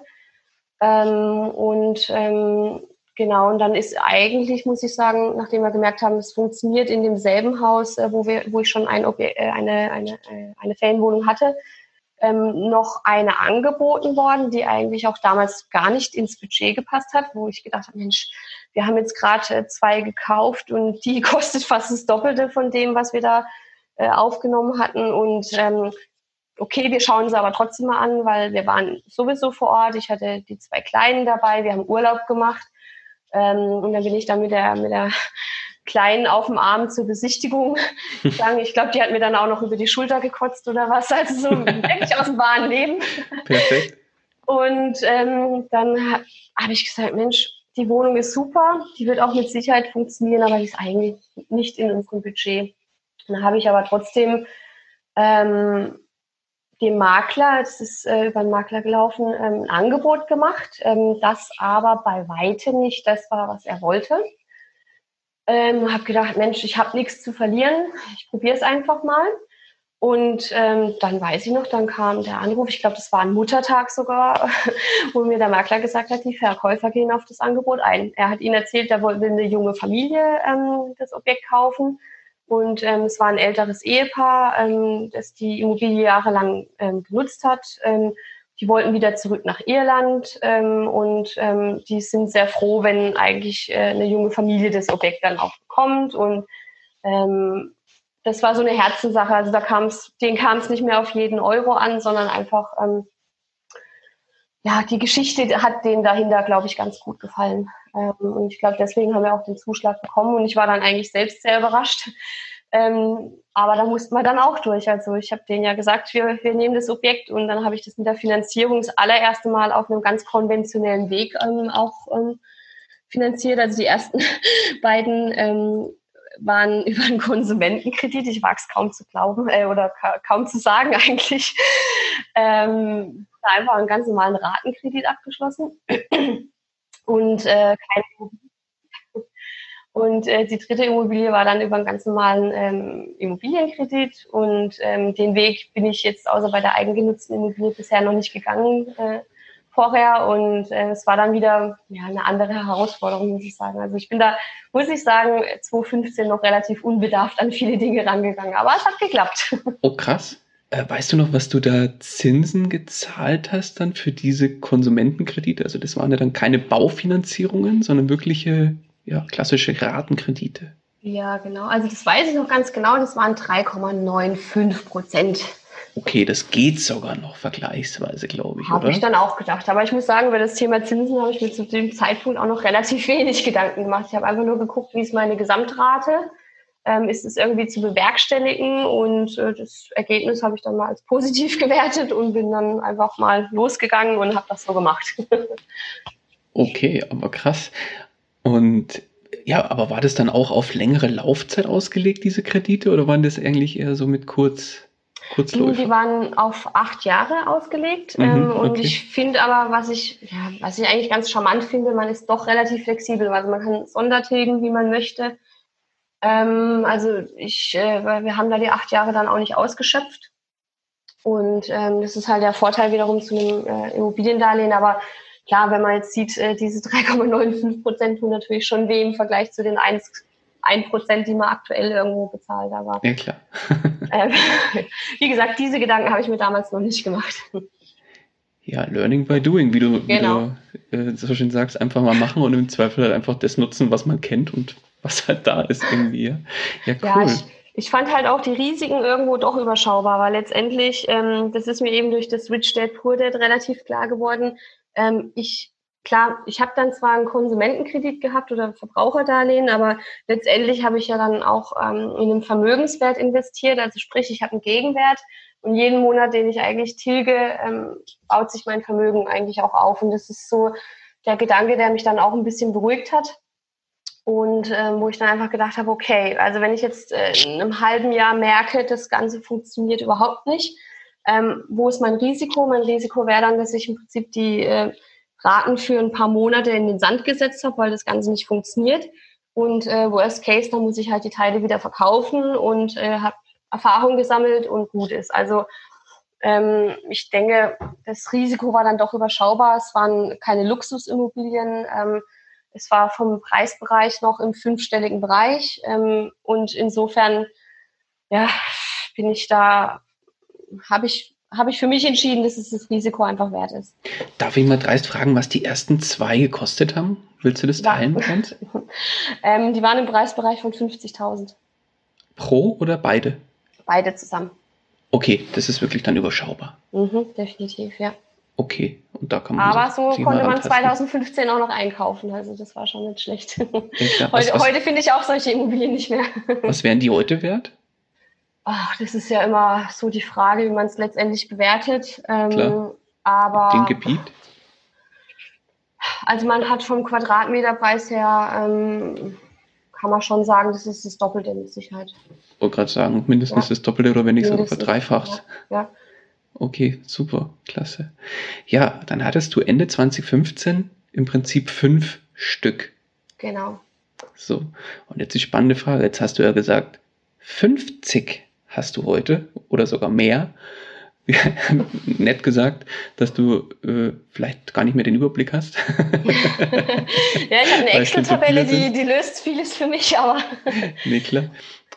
Ähm, und ähm, Genau, und dann ist eigentlich, muss ich sagen, nachdem wir gemerkt haben, es funktioniert in demselben Haus, äh, wo, wir, wo ich schon ein Objek äh, eine, eine, äh, eine Ferienwohnung hatte, ähm, noch eine angeboten worden, die eigentlich auch damals gar nicht ins Budget gepasst hat, wo ich gedacht habe, Mensch, wir haben jetzt gerade zwei gekauft und die kostet fast das Doppelte von dem, was wir da äh, aufgenommen hatten. Und ähm, okay, wir schauen sie aber trotzdem mal an, weil wir waren sowieso vor Ort. Ich hatte die zwei Kleinen dabei, wir haben Urlaub gemacht. Ähm, und dann bin ich dann mit der, mit der Kleinen auf dem Arm zur Besichtigung gegangen. Ich glaube, die hat mir dann auch noch über die Schulter gekotzt oder was. Also so wirklich aus dem wahren Leben. Perfekt. Und ähm, dann habe hab ich gesagt, Mensch, die Wohnung ist super, die wird auch mit Sicherheit funktionieren, aber die ist eigentlich nicht in unserem Budget. Dann habe ich aber trotzdem ähm, dem Makler, das ist äh, über den Makler gelaufen, ähm, ein Angebot gemacht, ähm, das aber bei weitem nicht das war, was er wollte. Ähm, habe gedacht, Mensch, ich habe nichts zu verlieren. Ich probiere es einfach mal. Und ähm, dann weiß ich noch, dann kam der Anruf, ich glaube, das war ein Muttertag sogar, wo mir der Makler gesagt hat, die Verkäufer gehen auf das Angebot ein. Er hat ihnen erzählt, da will eine junge Familie ähm, das Objekt kaufen. Und ähm, es war ein älteres Ehepaar, ähm, das die Immobilie jahrelang ähm, genutzt hat. Ähm, die wollten wieder zurück nach Irland ähm, und ähm, die sind sehr froh, wenn eigentlich äh, eine junge Familie das Objekt dann auch bekommt. Und ähm, das war so eine Herzenssache. Also da kam es, denen kam es nicht mehr auf jeden Euro an, sondern einfach, ähm, ja, die Geschichte hat denen dahinter, glaube ich, ganz gut gefallen. Ähm, und ich glaube, deswegen haben wir auch den Zuschlag bekommen. Und ich war dann eigentlich selbst sehr überrascht. Ähm, aber da mussten wir dann auch durch. Also ich habe denen ja gesagt, wir, wir nehmen das Objekt und dann habe ich das mit der Finanzierung das allererste Mal auf einem ganz konventionellen Weg ähm, auch ähm, finanziert. Also die ersten beiden ähm, waren über einen Konsumentenkredit. Ich wage es kaum zu glauben äh, oder ka kaum zu sagen eigentlich. Ähm, einfach einen ganz normalen Ratenkredit abgeschlossen und äh, keine und äh, die dritte Immobilie war dann über einen ganz normalen ähm, Immobilienkredit. Und ähm, den Weg bin ich jetzt außer bei der eigengenutzten Immobilie bisher noch nicht gegangen. Äh, vorher und äh, es war dann wieder ja, eine andere Herausforderung, muss ich sagen. Also ich bin da, muss ich sagen, 2015 noch relativ unbedarft an viele Dinge rangegangen, aber es hat geklappt.
Oh krass. Äh, weißt du noch, was du da Zinsen gezahlt hast dann für diese Konsumentenkredite? Also das waren ja dann keine Baufinanzierungen, sondern wirkliche, ja, klassische Ratenkredite.
Ja, genau. Also das weiß ich noch ganz genau. Das waren 3,95 Prozent.
Okay, das geht sogar noch vergleichsweise, glaube ich.
Habe ich dann auch gedacht. Aber ich muss sagen, über das Thema Zinsen habe ich mir zu dem Zeitpunkt auch noch relativ wenig Gedanken gemacht. Ich habe einfach nur geguckt, wie ist meine Gesamtrate, ähm, ist es irgendwie zu bewerkstelligen und äh, das Ergebnis habe ich dann mal als positiv gewertet und bin dann einfach mal losgegangen und habe das so gemacht.
okay, aber krass. Und ja, aber war das dann auch auf längere Laufzeit ausgelegt, diese Kredite, oder waren das eigentlich eher so mit kurz?
Kurzläufer? Die waren auf acht Jahre ausgelegt. Mhm, ähm, und okay. ich finde aber, was ich, ja, was ich eigentlich ganz charmant finde, man ist doch relativ flexibel. Also man kann Sondertilgen, wie man möchte. Ähm, also ich, äh, wir haben da die acht Jahre dann auch nicht ausgeschöpft. Und ähm, das ist halt der Vorteil wiederum zu einem äh, Immobiliendarlehen. Aber klar, wenn man jetzt sieht, äh, diese 3,95 Prozent tun natürlich schon weh im Vergleich zu den 1, ein Prozent, die man aktuell irgendwo bezahlt. Aber,
ja, klar.
äh, wie gesagt, diese Gedanken habe ich mir damals noch nicht gemacht.
Ja, Learning by Doing, wie du, genau. wie du äh, so schön sagst, einfach mal machen und im Zweifel halt einfach das nutzen, was man kennt und was halt da ist irgendwie. Ja,
cool. Ja, ich, ich fand halt auch die Risiken irgendwo doch überschaubar, weil letztendlich, ähm, das ist mir eben durch das Rich Dad Poor Dad relativ klar geworden, ähm, ich klar, ich habe dann zwar einen Konsumentenkredit gehabt oder Verbraucherdarlehen, aber letztendlich habe ich ja dann auch ähm, in einen Vermögenswert investiert. Also sprich, ich habe einen Gegenwert und jeden Monat, den ich eigentlich tilge, ähm, baut sich mein Vermögen eigentlich auch auf. Und das ist so der Gedanke, der mich dann auch ein bisschen beruhigt hat. Und ähm, wo ich dann einfach gedacht habe, okay, also wenn ich jetzt äh, in einem halben Jahr merke, das Ganze funktioniert überhaupt nicht, ähm, wo ist mein Risiko? Mein Risiko wäre dann, dass ich im Prinzip die äh, Raten für ein paar Monate in den Sand gesetzt habe, weil das Ganze nicht funktioniert. Und äh, Worst Case, dann muss ich halt die Teile wieder verkaufen und äh, habe Erfahrung gesammelt und gut ist. Also ähm, ich denke, das Risiko war dann doch überschaubar. Es waren keine Luxusimmobilien. Ähm, es war vom Preisbereich noch im fünfstelligen Bereich. Ähm, und insofern, ja, bin ich da, habe ich habe ich für mich entschieden, dass es das Risiko einfach wert ist.
Darf ich mal dreist fragen, was die ersten zwei gekostet haben? Willst du das teilen?
Ja. ähm, die waren im Preisbereich von 50.000.
Pro oder beide?
Beide zusammen.
Okay, das ist wirklich dann überschaubar.
Mhm, definitiv, ja.
Okay, und da kann man.
Aber so konnte man 2015 auch noch einkaufen, also das war schon nicht schlecht. Ja, heute, heute finde ich auch solche Immobilien nicht mehr.
was wären die heute wert?
Ach, das ist ja immer so die Frage, wie man es letztendlich bewertet.
Ähm, Klar. Aber den Gebiet?
Also man hat vom Quadratmeterpreis her, ähm, kann man schon sagen, das ist das Doppelte mit Sicherheit.
Ich wollte gerade sagen, mindestens ja. das Doppelte oder wenn nicht sogar verdreifacht. Ja. ja. Okay, super, klasse. Ja, dann hattest du Ende 2015 im Prinzip fünf Stück.
Genau.
So, und jetzt die spannende Frage. Jetzt hast du ja gesagt, 50 hast du heute oder sogar mehr. Nett gesagt, dass du äh, vielleicht gar nicht mehr den Überblick hast.
ja, ich habe eine Excel-Tabelle, die, die löst vieles für mich, aber.
nee, klar.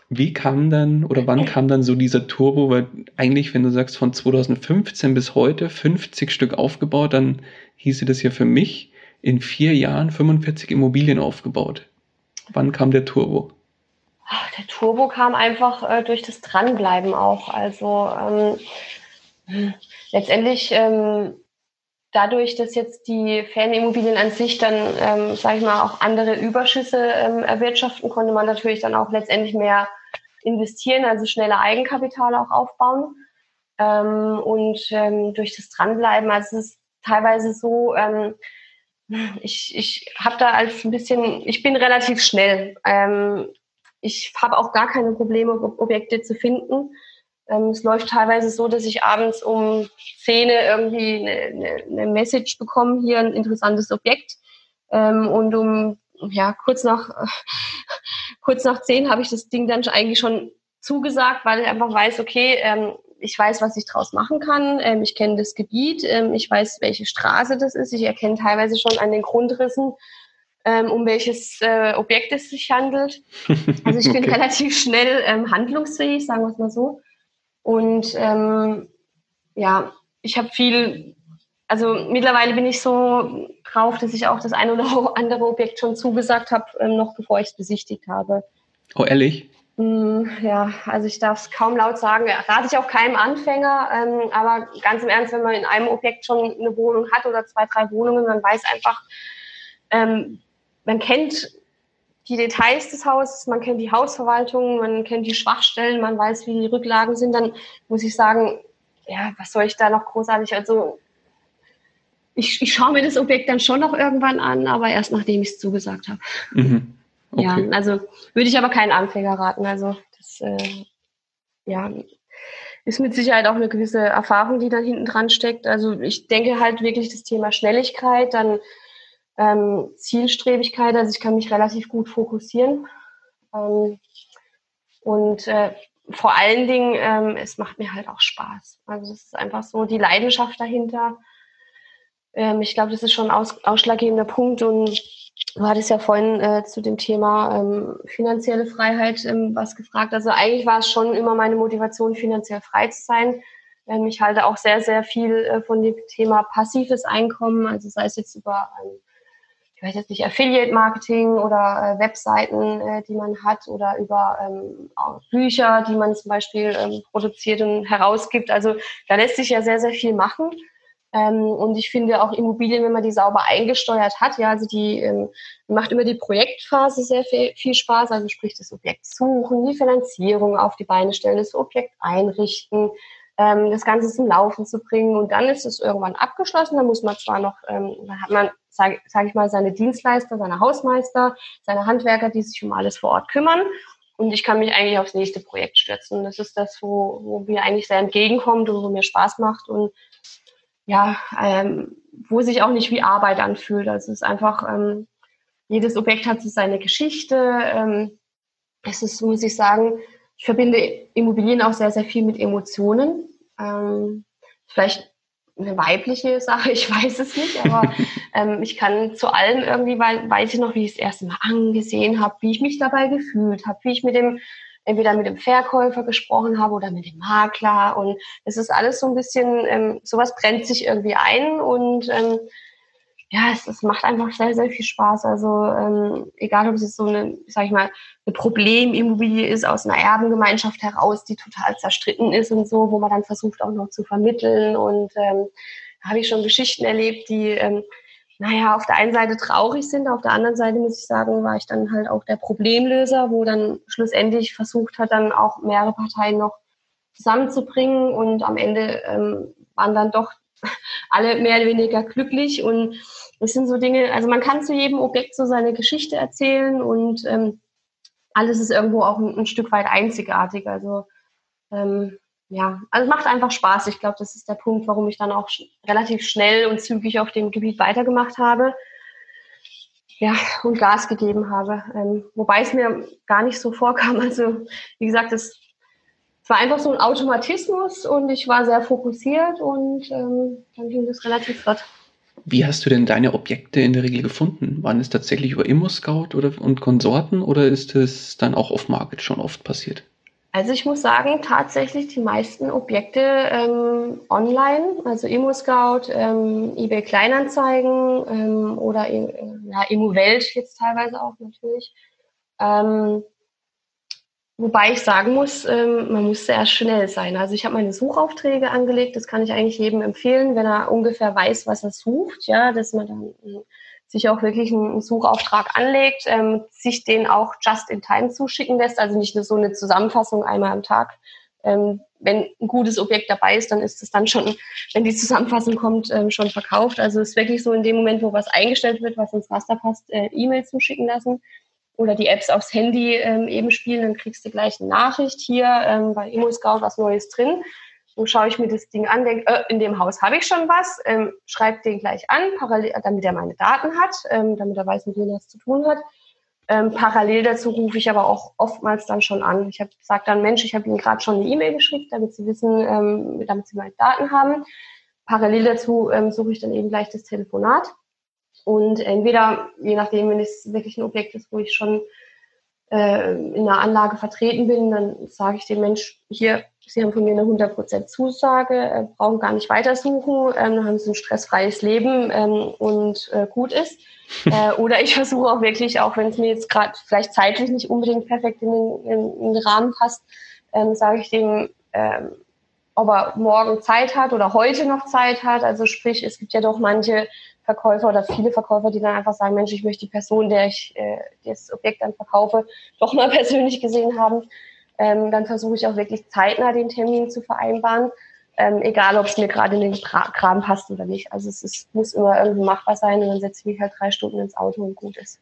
Wie kam dann oder wann kam dann so dieser Turbo? Weil eigentlich, wenn du sagst, von 2015 bis heute 50 Stück aufgebaut, dann hieße das ja für mich in vier Jahren 45 Immobilien aufgebaut. Wann kam der Turbo?
Der Turbo kam einfach äh, durch das Dranbleiben auch. Also ähm, letztendlich ähm, dadurch, dass jetzt die Ferienimmobilien an sich dann, ähm, sage ich mal, auch andere Überschüsse ähm, erwirtschaften, konnte man natürlich dann auch letztendlich mehr investieren, also schneller Eigenkapital auch aufbauen. Ähm, und ähm, durch das Dranbleiben, also es ist teilweise so, ähm, ich, ich habe da als ein bisschen, ich bin relativ schnell. Ähm, ich habe auch gar keine Probleme, Objekte zu finden. Ähm, es läuft teilweise so, dass ich abends um 10 irgendwie eine, eine, eine Message bekomme, hier ein interessantes Objekt. Ähm, und um ja, kurz nach, kurz nach zehn habe ich das Ding dann eigentlich schon zugesagt, weil ich einfach weiß, okay, ähm, ich weiß, was ich draus machen kann. Ähm, ich kenne das Gebiet, ähm, ich weiß, welche Straße das ist. Ich erkenne teilweise schon an den Grundrissen, ähm, um welches äh, Objekt es sich handelt. Also ich bin okay. relativ schnell ähm, handlungsfähig, sagen wir es mal so. Und ähm, ja, ich habe viel also mittlerweile bin ich so drauf, dass ich auch das eine oder andere Objekt schon zugesagt habe, ähm, noch bevor ich es besichtigt habe.
Oh, ehrlich?
Mm, ja, also ich darf es kaum laut sagen. Rate ich auch keinem Anfänger. Ähm, aber ganz im Ernst, wenn man in einem Objekt schon eine Wohnung hat oder zwei, drei Wohnungen, man weiß einfach, ähm, man kennt die Details des Hauses, man kennt die Hausverwaltung, man kennt die Schwachstellen, man weiß, wie die Rücklagen sind, dann muss ich sagen, ja, was soll ich da noch großartig, also ich, ich schaue mir das Objekt dann schon noch irgendwann an, aber erst nachdem ich es zugesagt habe. Mhm. Okay. Ja, also würde ich aber keinen Anfänger raten. Also das äh, ja, ist mit Sicherheit auch eine gewisse Erfahrung, die dann hinten dran steckt. Also ich denke halt wirklich das Thema Schnelligkeit, dann ähm, Zielstrebigkeit. Also ich kann mich relativ gut fokussieren. Ähm, und äh, vor allen Dingen, ähm, es macht mir halt auch Spaß. Also es ist einfach so die Leidenschaft dahinter. Ähm, ich glaube, das ist schon ein aus, ausschlaggebender Punkt. Und du hattest ja vorhin äh, zu dem Thema ähm, finanzielle Freiheit ähm, was gefragt. Also eigentlich war es schon immer meine Motivation, finanziell frei zu sein. Ich halte auch sehr, sehr viel äh, von dem Thema passives Einkommen, also sei es jetzt über ich weiß jetzt nicht, Affiliate-Marketing oder äh, Webseiten, äh, die man hat oder über ähm, Bücher, die man zum Beispiel ähm, produziert und herausgibt. Also da lässt sich ja sehr, sehr viel machen. Ähm, und ich finde auch Immobilien, wenn man die sauber eingesteuert hat, ja, also die ähm, macht immer die Projektphase sehr viel, viel Spaß, also sprich das Objekt suchen, die Finanzierung auf die Beine stellen, das Objekt einrichten, ähm, das Ganze zum Laufen zu bringen und dann ist es irgendwann abgeschlossen, dann muss man zwar noch, ähm, dann hat man, sage sag ich mal, seine Dienstleister, seine Hausmeister, seine Handwerker, die sich um alles vor Ort kümmern und ich kann mich eigentlich aufs nächste Projekt stürzen. Das ist das, wo, wo mir eigentlich sehr entgegenkommt und wo mir Spaß macht und ja, ähm, wo sich auch nicht wie Arbeit anfühlt. Also es ist einfach, ähm, jedes Objekt hat so seine Geschichte. Ähm, es ist, muss ich sagen, ich verbinde Immobilien auch sehr, sehr viel mit Emotionen. Ähm, vielleicht eine weibliche Sache, ich weiß es nicht, aber ähm, ich kann zu allem irgendwie, weil weiß ich noch, wie ich es erste Mal angesehen habe, wie ich mich dabei gefühlt habe, wie ich mit dem entweder mit dem Verkäufer gesprochen habe oder mit dem Makler. Und es ist alles so ein bisschen, ähm, sowas brennt sich irgendwie ein und ähm, ja, es, es macht einfach sehr, sehr viel Spaß. Also ähm, egal, ob es so eine, sag ich mal, eine Problemimmobilie ist aus einer Erbengemeinschaft heraus, die total zerstritten ist und so, wo man dann versucht auch noch zu vermitteln. Und ähm, da habe ich schon Geschichten erlebt, die ähm, naja, auf der einen Seite traurig sind, auf der anderen Seite muss ich sagen, war ich dann halt auch der Problemlöser, wo dann schlussendlich versucht hat, dann auch mehrere Parteien noch zusammenzubringen und am Ende ähm, waren dann doch alle mehr oder weniger glücklich und es sind so Dinge, also man kann zu jedem Objekt so seine Geschichte erzählen und ähm, alles ist irgendwo auch ein, ein Stück weit einzigartig. Also ähm, ja, also macht einfach Spaß. Ich glaube, das ist der Punkt, warum ich dann auch sch relativ schnell und zügig auf dem Gebiet weitergemacht habe. ja, und Gas gegeben habe. Ähm, wobei es mir gar nicht so vorkam. Also, wie gesagt, es, es war einfach so ein Automatismus und ich war sehr fokussiert und ähm, dann ging das relativ flott.
Wie hast du denn deine Objekte in der Regel gefunden? Waren es tatsächlich über ImmoScout oder und Konsorten oder ist es dann auch off-Market schon oft passiert?
Also ich muss sagen, tatsächlich die meisten Objekte ähm, online, also ImmoScout, ähm, eBay Kleinanzeigen ähm, oder äh, ja, ImmoWelt jetzt teilweise auch natürlich. Wobei ich sagen muss, ähm, man muss sehr schnell sein. Also ich habe meine Suchaufträge angelegt, das kann ich eigentlich jedem empfehlen, wenn er ungefähr weiß, was er sucht, ja, dass man dann sich auch wirklich einen Suchauftrag anlegt, ähm, sich den auch just in time zuschicken lässt, also nicht nur so eine Zusammenfassung einmal am Tag. Ähm, wenn ein gutes Objekt dabei ist, dann ist es dann schon, wenn die Zusammenfassung kommt, schon verkauft. Also es ist wirklich so in dem Moment, wo was eingestellt wird, was ins Raster passt, äh, E-Mail zuschicken lassen oder die Apps aufs Handy ähm, eben spielen, dann kriegst du gleich eine Nachricht hier ähm, bei ImmoScout was Neues drin. So schaue ich mir das Ding an, denke, äh, in dem Haus habe ich schon was, ähm, schreibe den gleich an, parallel, damit er meine Daten hat, ähm, damit er weiß, mit wem er es zu tun hat. Ähm, parallel dazu rufe ich aber auch oftmals dann schon an. Ich gesagt dann, Mensch, ich habe Ihnen gerade schon eine E-Mail geschickt, damit Sie wissen, ähm, damit Sie meine Daten haben. Parallel dazu ähm, suche ich dann eben gleich das Telefonat. Und entweder, je nachdem, wenn es wirklich ein Objekt ist, wo ich schon äh, in einer Anlage vertreten bin, dann sage ich dem Mensch, hier, Sie haben von mir eine 100% Zusage, äh, brauchen gar nicht weitersuchen, ähm, haben Sie ein stressfreies Leben ähm, und äh, gut ist. äh, oder ich versuche auch wirklich, auch wenn es mir jetzt gerade vielleicht zeitlich nicht unbedingt perfekt in den, in, in den Rahmen passt, ähm, sage ich dem, ähm, ob er morgen Zeit hat oder heute noch Zeit hat. Also sprich, es gibt ja doch manche Verkäufer oder viele Verkäufer, die dann einfach sagen, Mensch, ich möchte die Person, der ich äh, das Objekt dann verkaufe, doch mal persönlich gesehen haben. Ähm, dann versuche ich auch wirklich zeitnah den Termin zu vereinbaren, ähm, egal ob es mir gerade in den Kram passt oder nicht. Also es ist, muss immer irgendwie machbar sein und dann setze ich mich halt drei Stunden ins Auto und gut ist.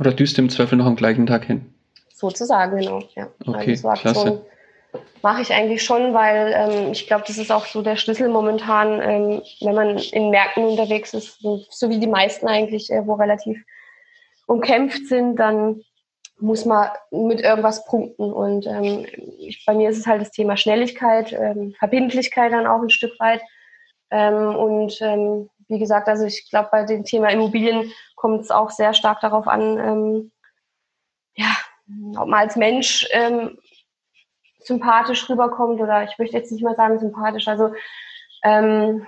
Oder düst im Zweifel noch am gleichen Tag hin?
Sozusagen, genau. Ja.
Okay, also klasse
mache ich eigentlich schon, weil ähm, ich glaube, das ist auch so der Schlüssel momentan, ähm, wenn man in Märkten unterwegs ist, so, so wie die meisten eigentlich, äh, wo relativ umkämpft sind, dann muss man mit irgendwas punkten. Und ähm, ich, bei mir ist es halt das Thema Schnelligkeit, ähm, Verbindlichkeit dann auch ein Stück weit. Ähm, und ähm, wie gesagt, also ich glaube, bei dem Thema Immobilien kommt es auch sehr stark darauf an, ja, ob man als Mensch ähm, sympathisch rüberkommt oder ich möchte jetzt nicht mal sagen sympathisch. Also ähm,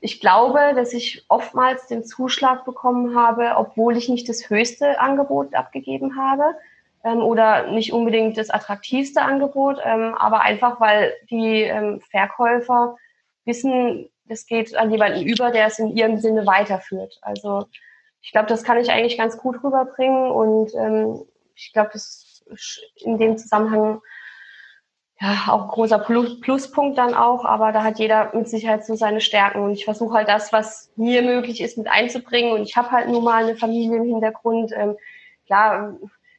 ich glaube, dass ich oftmals den Zuschlag bekommen habe, obwohl ich nicht das höchste Angebot abgegeben habe ähm, oder nicht unbedingt das attraktivste Angebot, ähm, aber einfach, weil die ähm, Verkäufer wissen, das geht an jemanden über, der es in ihrem Sinne weiterführt. Also ich glaube, das kann ich eigentlich ganz gut rüberbringen und ähm, ich glaube, das in dem Zusammenhang ja, auch ein großer Plus Pluspunkt dann auch, aber da hat jeder mit Sicherheit so seine Stärken und ich versuche halt das, was mir möglich ist, mit einzubringen und ich habe halt nun mal eine Familie im Hintergrund. Ähm, klar,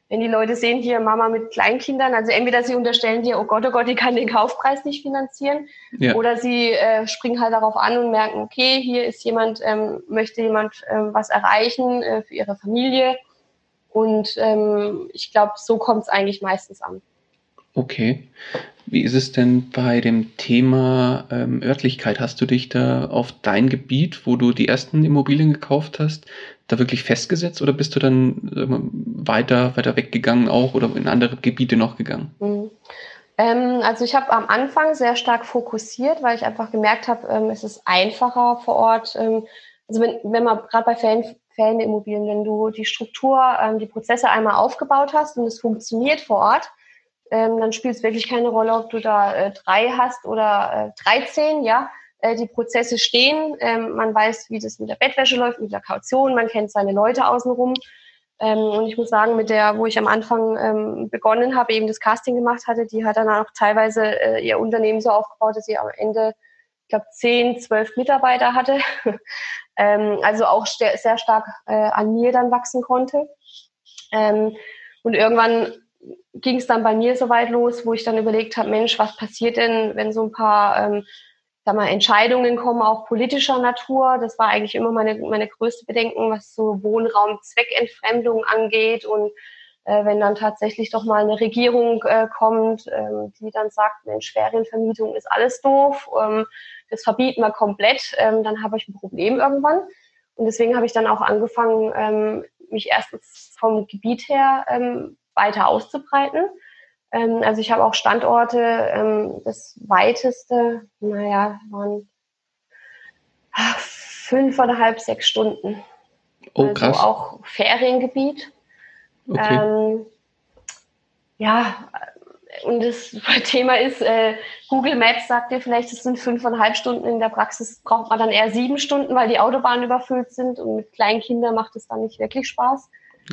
wenn die Leute sehen, hier Mama mit Kleinkindern, also entweder sie unterstellen dir, oh Gott, oh Gott, die kann den Kaufpreis nicht finanzieren, ja. oder sie äh, springen halt darauf an und merken, okay, hier ist jemand, ähm, möchte jemand ähm, was erreichen äh, für ihre Familie und ähm, ich glaube, so kommt es eigentlich meistens an.
Okay. Wie ist es denn bei dem Thema ähm, Örtlichkeit? Hast du dich da auf dein Gebiet, wo du die ersten Immobilien gekauft hast, da wirklich festgesetzt oder bist du dann äh, weiter, weiter weggegangen auch oder in andere Gebiete noch gegangen? Mhm.
Ähm, also ich habe am Anfang sehr stark fokussiert, weil ich einfach gemerkt habe, ähm, es ist einfacher vor Ort. Ähm, also wenn, wenn man gerade bei Ferien, Ferienimmobilien, wenn du die Struktur, ähm, die Prozesse einmal aufgebaut hast und es funktioniert vor Ort, ähm, dann spielt es wirklich keine Rolle, ob du da äh, drei hast oder äh, 13, ja. Äh, die Prozesse stehen, ähm, man weiß, wie das mit der Bettwäsche läuft, mit der Kaution, man kennt seine Leute außenrum. Ähm, und ich muss sagen, mit der, wo ich am Anfang ähm, begonnen habe, eben das Casting gemacht hatte, die hat dann auch teilweise äh, ihr Unternehmen so aufgebaut, dass sie am Ende, ich glaube, zehn, zwölf Mitarbeiter hatte. ähm, also auch sehr stark äh, an mir dann wachsen konnte. Ähm, und irgendwann ging es dann bei mir so weit los, wo ich dann überlegt habe, Mensch, was passiert denn, wenn so ein paar ähm, sag mal, Entscheidungen kommen auch politischer Natur. Das war eigentlich immer meine, meine größte Bedenken, was so Wohnraum-Zweckentfremdung angeht. Und äh, wenn dann tatsächlich doch mal eine Regierung äh, kommt, ähm, die dann sagt, Mensch, Ferienvermietung ist alles doof, ähm, das verbieten wir komplett, ähm, dann habe ich ein Problem irgendwann. Und deswegen habe ich dann auch angefangen, ähm, mich erstens vom Gebiet her ähm, weiter auszubreiten ähm, also ich habe auch Standorte, ähm, das weiteste, naja, waren fünfeinhalb, sechs Stunden.
Oh, also krass.
auch Feriengebiet. Okay. Ähm, ja, und das Thema ist, äh, Google Maps sagt dir vielleicht, es sind fünfeinhalb Stunden. In der Praxis braucht man dann eher sieben Stunden, weil die Autobahnen überfüllt sind und mit kleinen Kindern macht es dann nicht wirklich Spaß.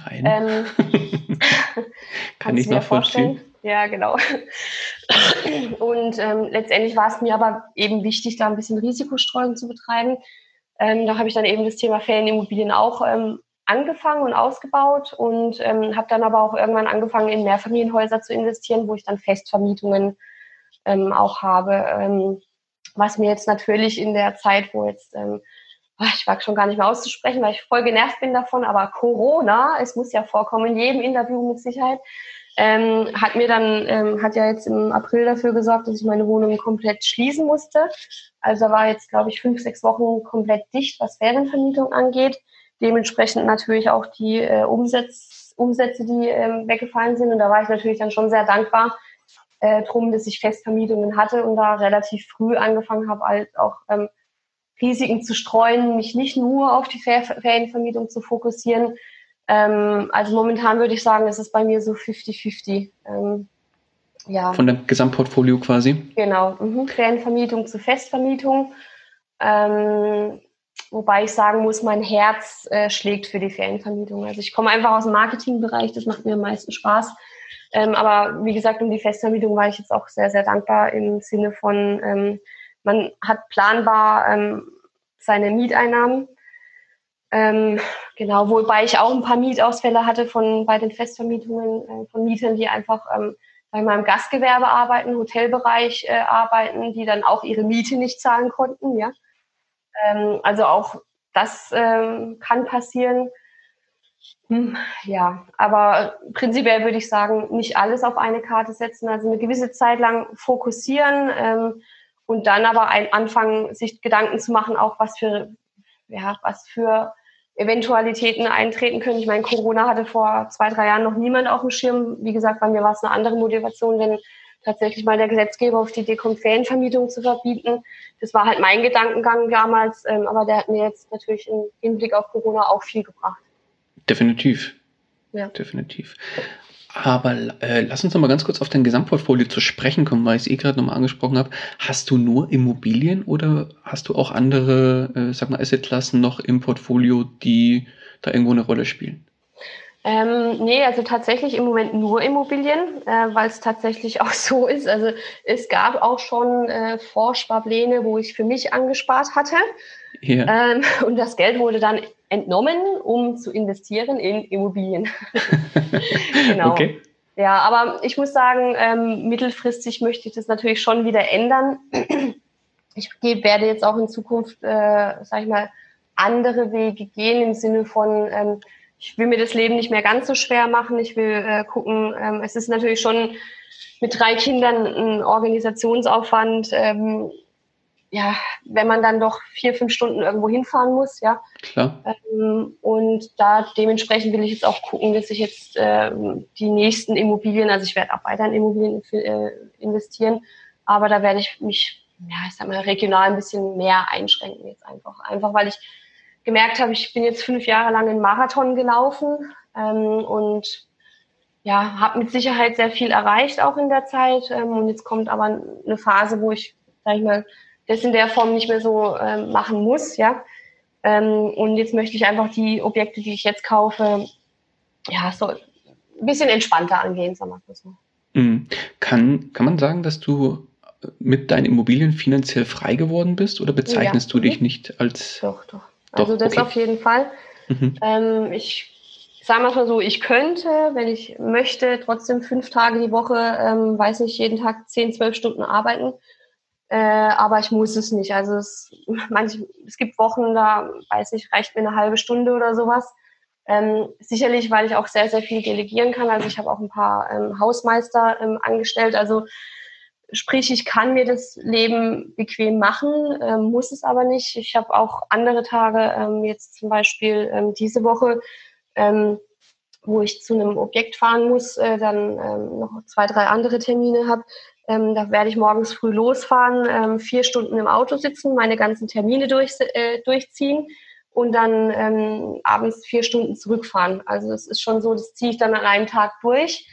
Nein. Ähm, Kann ich nachvollziehen.
Ja, genau. Und ähm, letztendlich war es mir aber eben wichtig, da ein bisschen Risikostreuung zu betreiben. Ähm, da habe ich dann eben das Thema Ferienimmobilien auch ähm, angefangen und ausgebaut und ähm, habe dann aber auch irgendwann angefangen, in Mehrfamilienhäuser zu investieren, wo ich dann Festvermietungen ähm, auch habe. Ähm, was mir jetzt natürlich in der Zeit, wo jetzt ich wage schon gar nicht mehr auszusprechen, weil ich voll genervt bin davon, aber Corona, es muss ja vorkommen, in jedem Interview mit Sicherheit, ähm, hat mir dann, ähm, hat ja jetzt im April dafür gesorgt, dass ich meine Wohnung komplett schließen musste. Also war jetzt, glaube ich, fünf, sechs Wochen komplett dicht, was Ferienvermietung angeht. Dementsprechend natürlich auch die äh, Umsätze, Umsätze, die ähm, weggefallen sind. Und da war ich natürlich dann schon sehr dankbar äh, drum, dass ich Festvermietungen hatte und da relativ früh angefangen habe, halt auch ähm, Risiken zu streuen, mich nicht nur auf die Ferienvermietung zu fokussieren, ähm, also momentan würde ich sagen, es ist bei mir so 50-50. Ähm,
ja. Von dem Gesamtportfolio quasi?
Genau. Mhm. Ferienvermietung zu Festvermietung. Ähm, wobei ich sagen muss, mein Herz äh, schlägt für die Ferienvermietung. Also ich komme einfach aus dem Marketingbereich, das macht mir am meisten Spaß. Ähm, aber wie gesagt, um die Festvermietung war ich jetzt auch sehr, sehr dankbar im Sinne von, ähm, man hat planbar ähm, seine Mieteinnahmen ähm, genau, wobei ich auch ein paar Mietausfälle hatte von bei den Festvermietungen äh, von Mietern, die einfach ähm, bei meinem Gastgewerbe arbeiten, Hotelbereich äh, arbeiten, die dann auch ihre Miete nicht zahlen konnten. Ja, ähm, also auch das ähm, kann passieren. Hm, ja, aber prinzipiell würde ich sagen, nicht alles auf eine Karte setzen, also eine gewisse Zeit lang fokussieren ähm, und dann aber ein, anfangen, sich Gedanken zu machen, auch was für ja, was für Eventualitäten eintreten können. Ich meine, Corona hatte vor zwei, drei Jahren noch niemand auf dem Schirm. Wie gesagt, bei mir war es eine andere Motivation, wenn tatsächlich mal der Gesetzgeber auf die Idee kommt, Ferienvermietung zu verbieten. Das war halt mein Gedankengang damals, ähm, aber der hat mir jetzt natürlich im Hinblick auf Corona auch viel gebracht.
Definitiv. Ja. Definitiv. Aber äh, lass uns noch mal ganz kurz auf dein Gesamtportfolio zu sprechen kommen, weil ich es eh gerade nochmal angesprochen habe. Hast du nur Immobilien oder hast du auch andere, äh, sag mal, Assetklassen noch im Portfolio, die da irgendwo eine Rolle spielen?
Ähm, nee, also tatsächlich im Moment nur Immobilien, äh, weil es tatsächlich auch so ist. Also es gab auch schon äh, Vorsparpläne, wo ich für mich angespart hatte. Ja. Ähm, und das Geld wurde dann entnommen, um zu investieren in Immobilien. genau. Okay. Ja, aber ich muss sagen, ähm, mittelfristig möchte ich das natürlich schon wieder ändern. Ich werde jetzt auch in Zukunft, äh, sag ich mal, andere Wege gehen im Sinne von, ähm, ich will mir das Leben nicht mehr ganz so schwer machen. Ich will äh, gucken, ähm, es ist natürlich schon mit drei Kindern ein Organisationsaufwand. Ähm, ja, wenn man dann doch vier, fünf Stunden irgendwo hinfahren muss, ja.
Klar.
Ähm, und da dementsprechend will ich jetzt auch gucken, dass ich jetzt ähm, die nächsten Immobilien, also ich werde auch weiter in Immobilien äh, investieren, aber da werde ich mich, ja, ich sag mal, regional ein bisschen mehr einschränken jetzt einfach. Einfach weil ich gemerkt habe, ich bin jetzt fünf Jahre lang in Marathon gelaufen ähm, und ja, habe mit Sicherheit sehr viel erreicht auch in der Zeit. Ähm, und jetzt kommt aber eine Phase, wo ich, sag ich mal, das in der Form nicht mehr so ähm, machen muss, ja. Ähm, und jetzt möchte ich einfach die Objekte, die ich jetzt kaufe, ja, so ein bisschen entspannter angehen, sagen wir mal so.
Mhm. Kann, kann man sagen, dass du mit deinen Immobilien finanziell frei geworden bist oder bezeichnest ja. du dich mhm. nicht als.
Doch, doch. Also doch, das okay. auf jeden Fall. Mhm. Ähm, ich sage mal so, ich könnte, wenn ich möchte, trotzdem fünf Tage die Woche, ähm, weiß nicht, jeden Tag zehn, zwölf Stunden arbeiten äh, aber ich muss es nicht. Also es, manch, es gibt Wochen, da weiß ich, reicht mir eine halbe Stunde oder sowas. Ähm, sicherlich, weil ich auch sehr, sehr viel delegieren kann. Also ich habe auch ein paar ähm, Hausmeister ähm, angestellt. Also sprich, ich kann mir das Leben bequem machen, ähm, muss es aber nicht. Ich habe auch andere Tage, ähm, jetzt zum Beispiel ähm, diese Woche, ähm, wo ich zu einem Objekt fahren muss, äh, dann ähm, noch zwei, drei andere Termine habe. Ähm, da werde ich morgens früh losfahren, ähm, vier Stunden im Auto sitzen, meine ganzen Termine durch, äh, durchziehen und dann ähm, abends vier Stunden zurückfahren. Also es ist schon so, das ziehe ich dann an einem Tag durch,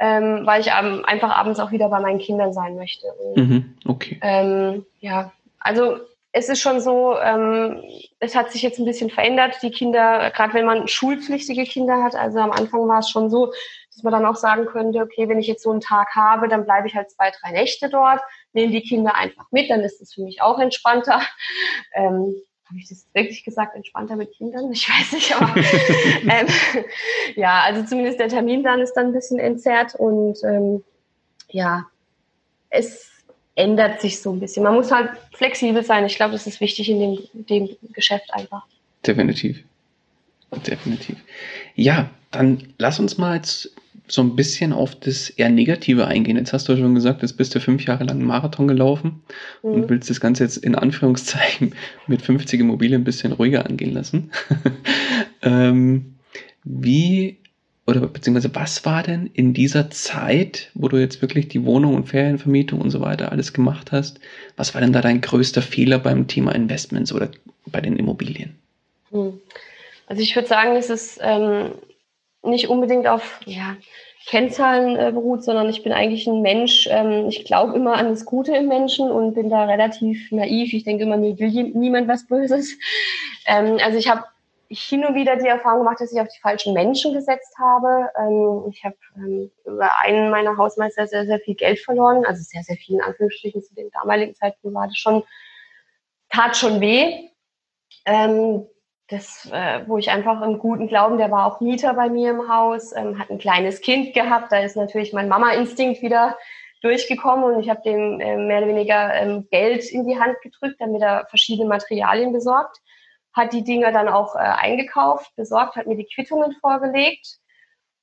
ähm, weil ich einfach abends auch wieder bei meinen Kindern sein möchte. Und, mhm, okay. Ähm, ja, also es ist schon so, ähm, es hat sich jetzt ein bisschen verändert. Die Kinder, gerade wenn man schulpflichtige Kinder hat, also am Anfang war es schon so, dass man dann auch sagen könnte, okay, wenn ich jetzt so einen Tag habe, dann bleibe ich halt zwei, drei Nächte dort, nehme die Kinder einfach mit, dann ist es für mich auch entspannter. Ähm, habe ich das wirklich gesagt, entspannter mit Kindern? Ich weiß nicht, aber ähm, ja, also zumindest der Terminplan ist dann ein bisschen entzerrt und ähm, ja, es ändert sich so ein bisschen. Man muss halt flexibel sein. Ich glaube, das ist wichtig in dem, dem Geschäft einfach.
Definitiv. Definitiv. Ja, dann lass uns mal jetzt so ein bisschen auf das eher Negative eingehen. Jetzt hast du schon gesagt, jetzt bist du fünf Jahre lang einen Marathon gelaufen mhm. und willst das Ganze jetzt in Anführungszeichen mit 50 Immobilien ein bisschen ruhiger angehen lassen. ähm, wie oder beziehungsweise was war denn in dieser Zeit, wo du jetzt wirklich die Wohnung und Ferienvermietung und so weiter alles gemacht hast, was war denn da dein größter Fehler beim Thema Investments oder bei den Immobilien?
Hm. Also ich würde sagen, es ist ähm, nicht unbedingt auf ja, Kennzahlen äh, beruht, sondern ich bin eigentlich ein Mensch. Ähm, ich glaube immer an das Gute im Menschen und bin da relativ naiv. Ich denke immer, mir will niemand was Böses. Ähm, also ich habe hin und wieder die Erfahrung gemacht, dass ich auf die falschen Menschen gesetzt habe. Ähm, ich habe ähm, über einen meiner Hausmeister sehr, sehr viel Geld verloren. Also sehr, sehr viel in Anführungsstrichen zu dem damaligen Zeitpunkt war das schon, tat schon weh. Ähm, das, äh, wo ich einfach im guten Glauben, der war auch Mieter bei mir im Haus, ähm, hat ein kleines Kind gehabt, da ist natürlich mein Mama-Instinkt wieder durchgekommen und ich habe dem äh, mehr oder weniger ähm, Geld in die Hand gedrückt, damit er verschiedene Materialien besorgt hat die Dinger dann auch äh, eingekauft, besorgt, hat mir die Quittungen vorgelegt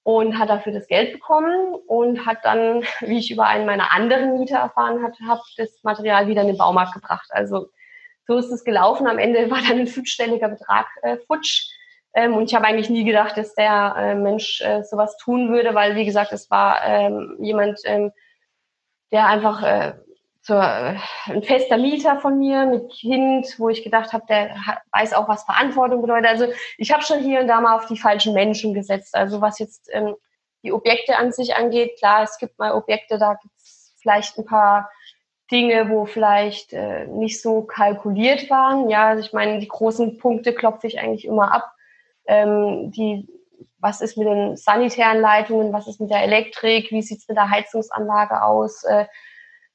und hat dafür das Geld bekommen und hat dann, wie ich über einen meiner anderen Mieter erfahren habe, hab das Material wieder in den Baumarkt gebracht. Also so ist es gelaufen. Am Ende war dann ein fünfstelliger Betrag äh, futsch. Ähm, und ich habe eigentlich nie gedacht, dass der äh, Mensch äh, sowas tun würde, weil, wie gesagt, es war ähm, jemand, ähm, der einfach äh, so äh, ein fester Mieter von mir mit Kind, wo ich gedacht habe, der weiß auch, was Verantwortung bedeutet. Also ich habe schon hier und da mal auf die falschen Menschen gesetzt. Also was jetzt ähm, die Objekte an sich angeht, klar, es gibt mal Objekte, da gibt es vielleicht ein paar Dinge, wo vielleicht äh, nicht so kalkuliert waren. Ja, also ich meine, die großen Punkte klopfe ich eigentlich immer ab. Ähm, die, was ist mit den sanitären Leitungen, was ist mit der Elektrik, wie sieht's mit der Heizungsanlage aus? Äh,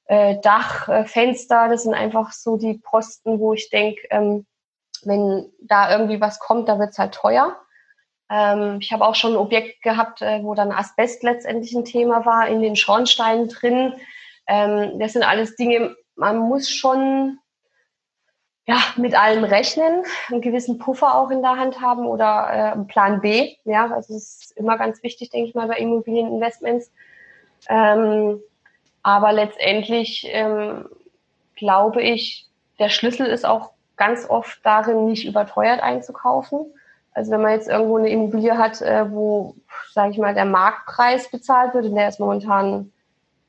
äh, Dach, äh, Fenster, das sind einfach so die Posten, wo ich denke, ähm, wenn da irgendwie was kommt, da wird's halt teuer. Ähm, ich habe auch schon ein Objekt gehabt, äh, wo dann Asbest letztendlich ein Thema war, in den Schornsteinen drin. Ähm, das sind alles Dinge, man muss schon ja, mit allem rechnen, einen gewissen Puffer auch in der Hand haben oder äh, einen Plan B. Ja, also das ist immer ganz wichtig, denke ich mal, bei Immobilieninvestments. Ähm, aber letztendlich ähm, glaube ich, der Schlüssel ist auch ganz oft darin, nicht überteuert einzukaufen. Also wenn man jetzt irgendwo eine Immobilie hat, äh, wo, sage ich mal, der Marktpreis bezahlt wird, und der ist momentan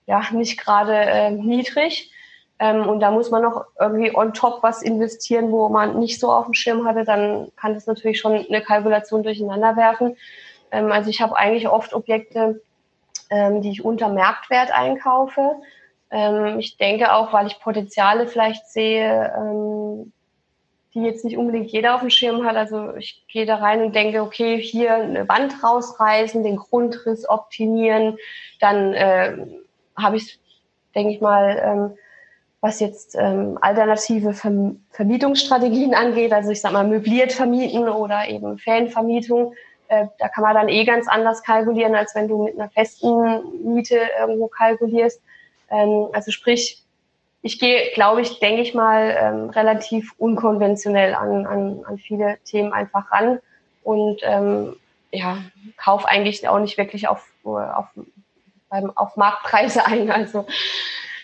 ja nicht gerade äh, niedrig. Ähm, und da muss man noch irgendwie on top was investieren, wo man nicht so auf dem Schirm hatte, dann kann das natürlich schon eine Kalkulation durcheinander werfen. Ähm, also ich habe eigentlich oft Objekte, ähm, die ich unter Marktwert einkaufe. Ähm, ich denke auch, weil ich Potenziale vielleicht sehe, ähm, die jetzt nicht unbedingt jeder auf dem Schirm hat. Also ich gehe da rein und denke, okay, hier eine Wand rausreißen, den Grundriss optimieren, dann äh, habe ich, denke ich mal, ähm, was jetzt ähm, alternative Verm Vermietungsstrategien angeht, also ich sag mal möbliert vermieten oder eben Fanvermietung, äh, da kann man dann eh ganz anders kalkulieren, als wenn du mit einer festen Miete irgendwo kalkulierst. Ähm, also sprich, ich gehe, glaube ich, denke ich mal, ähm, relativ unkonventionell an, an, an viele Themen einfach ran und ähm, ja, kaufe eigentlich auch nicht wirklich auf, auf, beim, auf Marktpreise ein. Also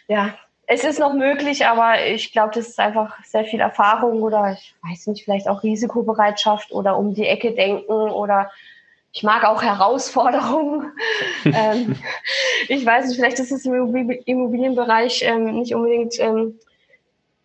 ja, es ist noch möglich, aber ich glaube, das ist einfach sehr viel Erfahrung oder ich weiß nicht, vielleicht auch Risikobereitschaft oder um die Ecke denken oder ich mag auch Herausforderungen. ähm, ich weiß nicht, vielleicht ist es im Immobilienbereich ähm, nicht unbedingt ähm,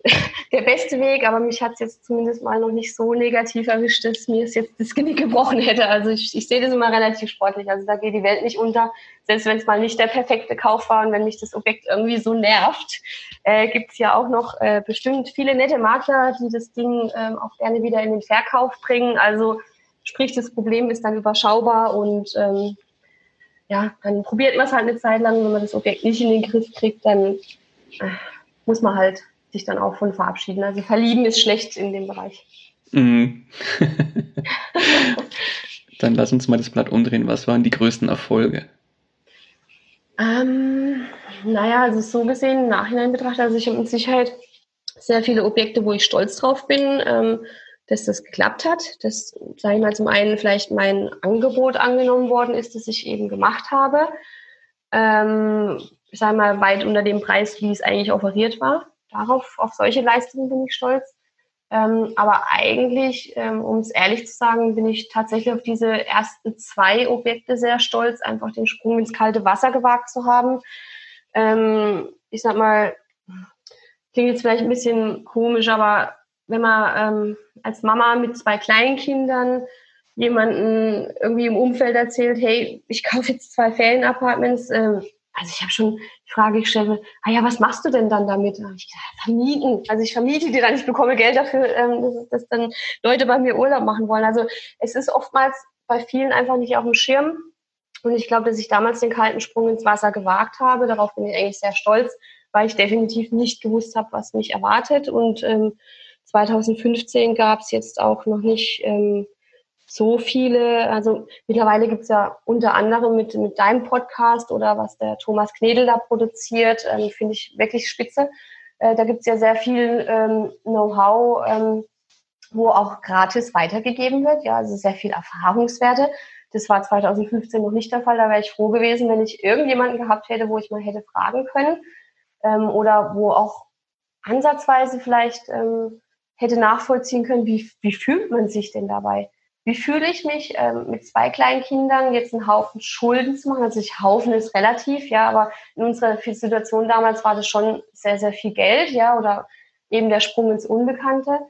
der beste Weg, aber mich hat es jetzt zumindest mal noch nicht so negativ erwischt, dass mir es jetzt das Genick gebrochen hätte. Also ich, ich sehe das immer relativ sportlich. Also da geht die Welt nicht unter, selbst wenn es mal nicht der perfekte Kauf war und wenn mich das Objekt irgendwie so nervt, äh, gibt es ja auch noch äh, bestimmt viele nette Makler, die das Ding ähm, auch gerne wieder in den Verkauf bringen. Also Sprich, das Problem ist dann überschaubar und ähm, ja, dann probiert man es halt eine Zeit lang. Wenn man das Objekt nicht in den Griff kriegt, dann äh, muss man halt sich dann auch von verabschieden. Also verlieben ist schlecht in dem Bereich. Mhm.
dann lass uns mal das Blatt umdrehen. Was waren die größten Erfolge?
Ähm, naja, also so gesehen, im Nachhinein betrachtet, also ich habe mit Sicherheit sehr viele Objekte, wo ich stolz drauf bin. Ähm, dass das geklappt hat, dass, sage ich mal, zum einen vielleicht mein Angebot angenommen worden ist, das ich eben gemacht habe. Ähm, ich sage mal, weit unter dem Preis, wie es eigentlich offeriert war. Darauf, auf solche Leistungen bin ich stolz. Ähm, aber eigentlich, ähm, um es ehrlich zu sagen, bin ich tatsächlich auf diese ersten zwei Objekte sehr stolz, einfach den Sprung ins kalte Wasser gewagt zu haben. Ähm, ich sag mal, klingt jetzt vielleicht ein bisschen komisch, aber wenn man ähm, als Mama mit zwei Kleinkindern jemanden irgendwie im Umfeld erzählt, hey, ich kaufe jetzt zwei Ferienapartments, ähm, also ich habe schon die Frage gestellt, ah ja, was machst du denn dann damit? Ich gesagt, vermieten. Also ich vermiete dir dann, ich bekomme Geld dafür, ähm, dass, dass dann Leute bei mir Urlaub machen wollen. Also es ist oftmals bei vielen einfach nicht auf dem Schirm. Und ich glaube, dass ich damals den kalten Sprung ins Wasser gewagt habe. Darauf bin ich eigentlich sehr stolz, weil ich definitiv nicht gewusst habe, was mich erwartet. Und ähm, 2015 gab es jetzt auch noch nicht ähm, so viele. Also mittlerweile gibt es ja unter anderem mit, mit deinem Podcast oder was der Thomas Knedel da produziert, ähm, finde ich wirklich spitze. Äh, da gibt es ja sehr viel ähm, Know-how, ähm, wo auch gratis weitergegeben wird. Ja, also sehr viel Erfahrungswerte. Das war 2015 noch nicht der Fall. Da wäre ich froh gewesen, wenn ich irgendjemanden gehabt hätte, wo ich mal hätte fragen können. Ähm, oder wo auch ansatzweise vielleicht ähm, hätte nachvollziehen können, wie, wie fühlt man sich denn dabei? Wie fühle ich mich ähm, mit zwei kleinen Kindern jetzt einen Haufen Schulden zu machen? Also ich Haufen ist relativ, ja, aber in unserer Situation damals war das schon sehr, sehr viel Geld, ja, oder eben der Sprung ins Unbekannte.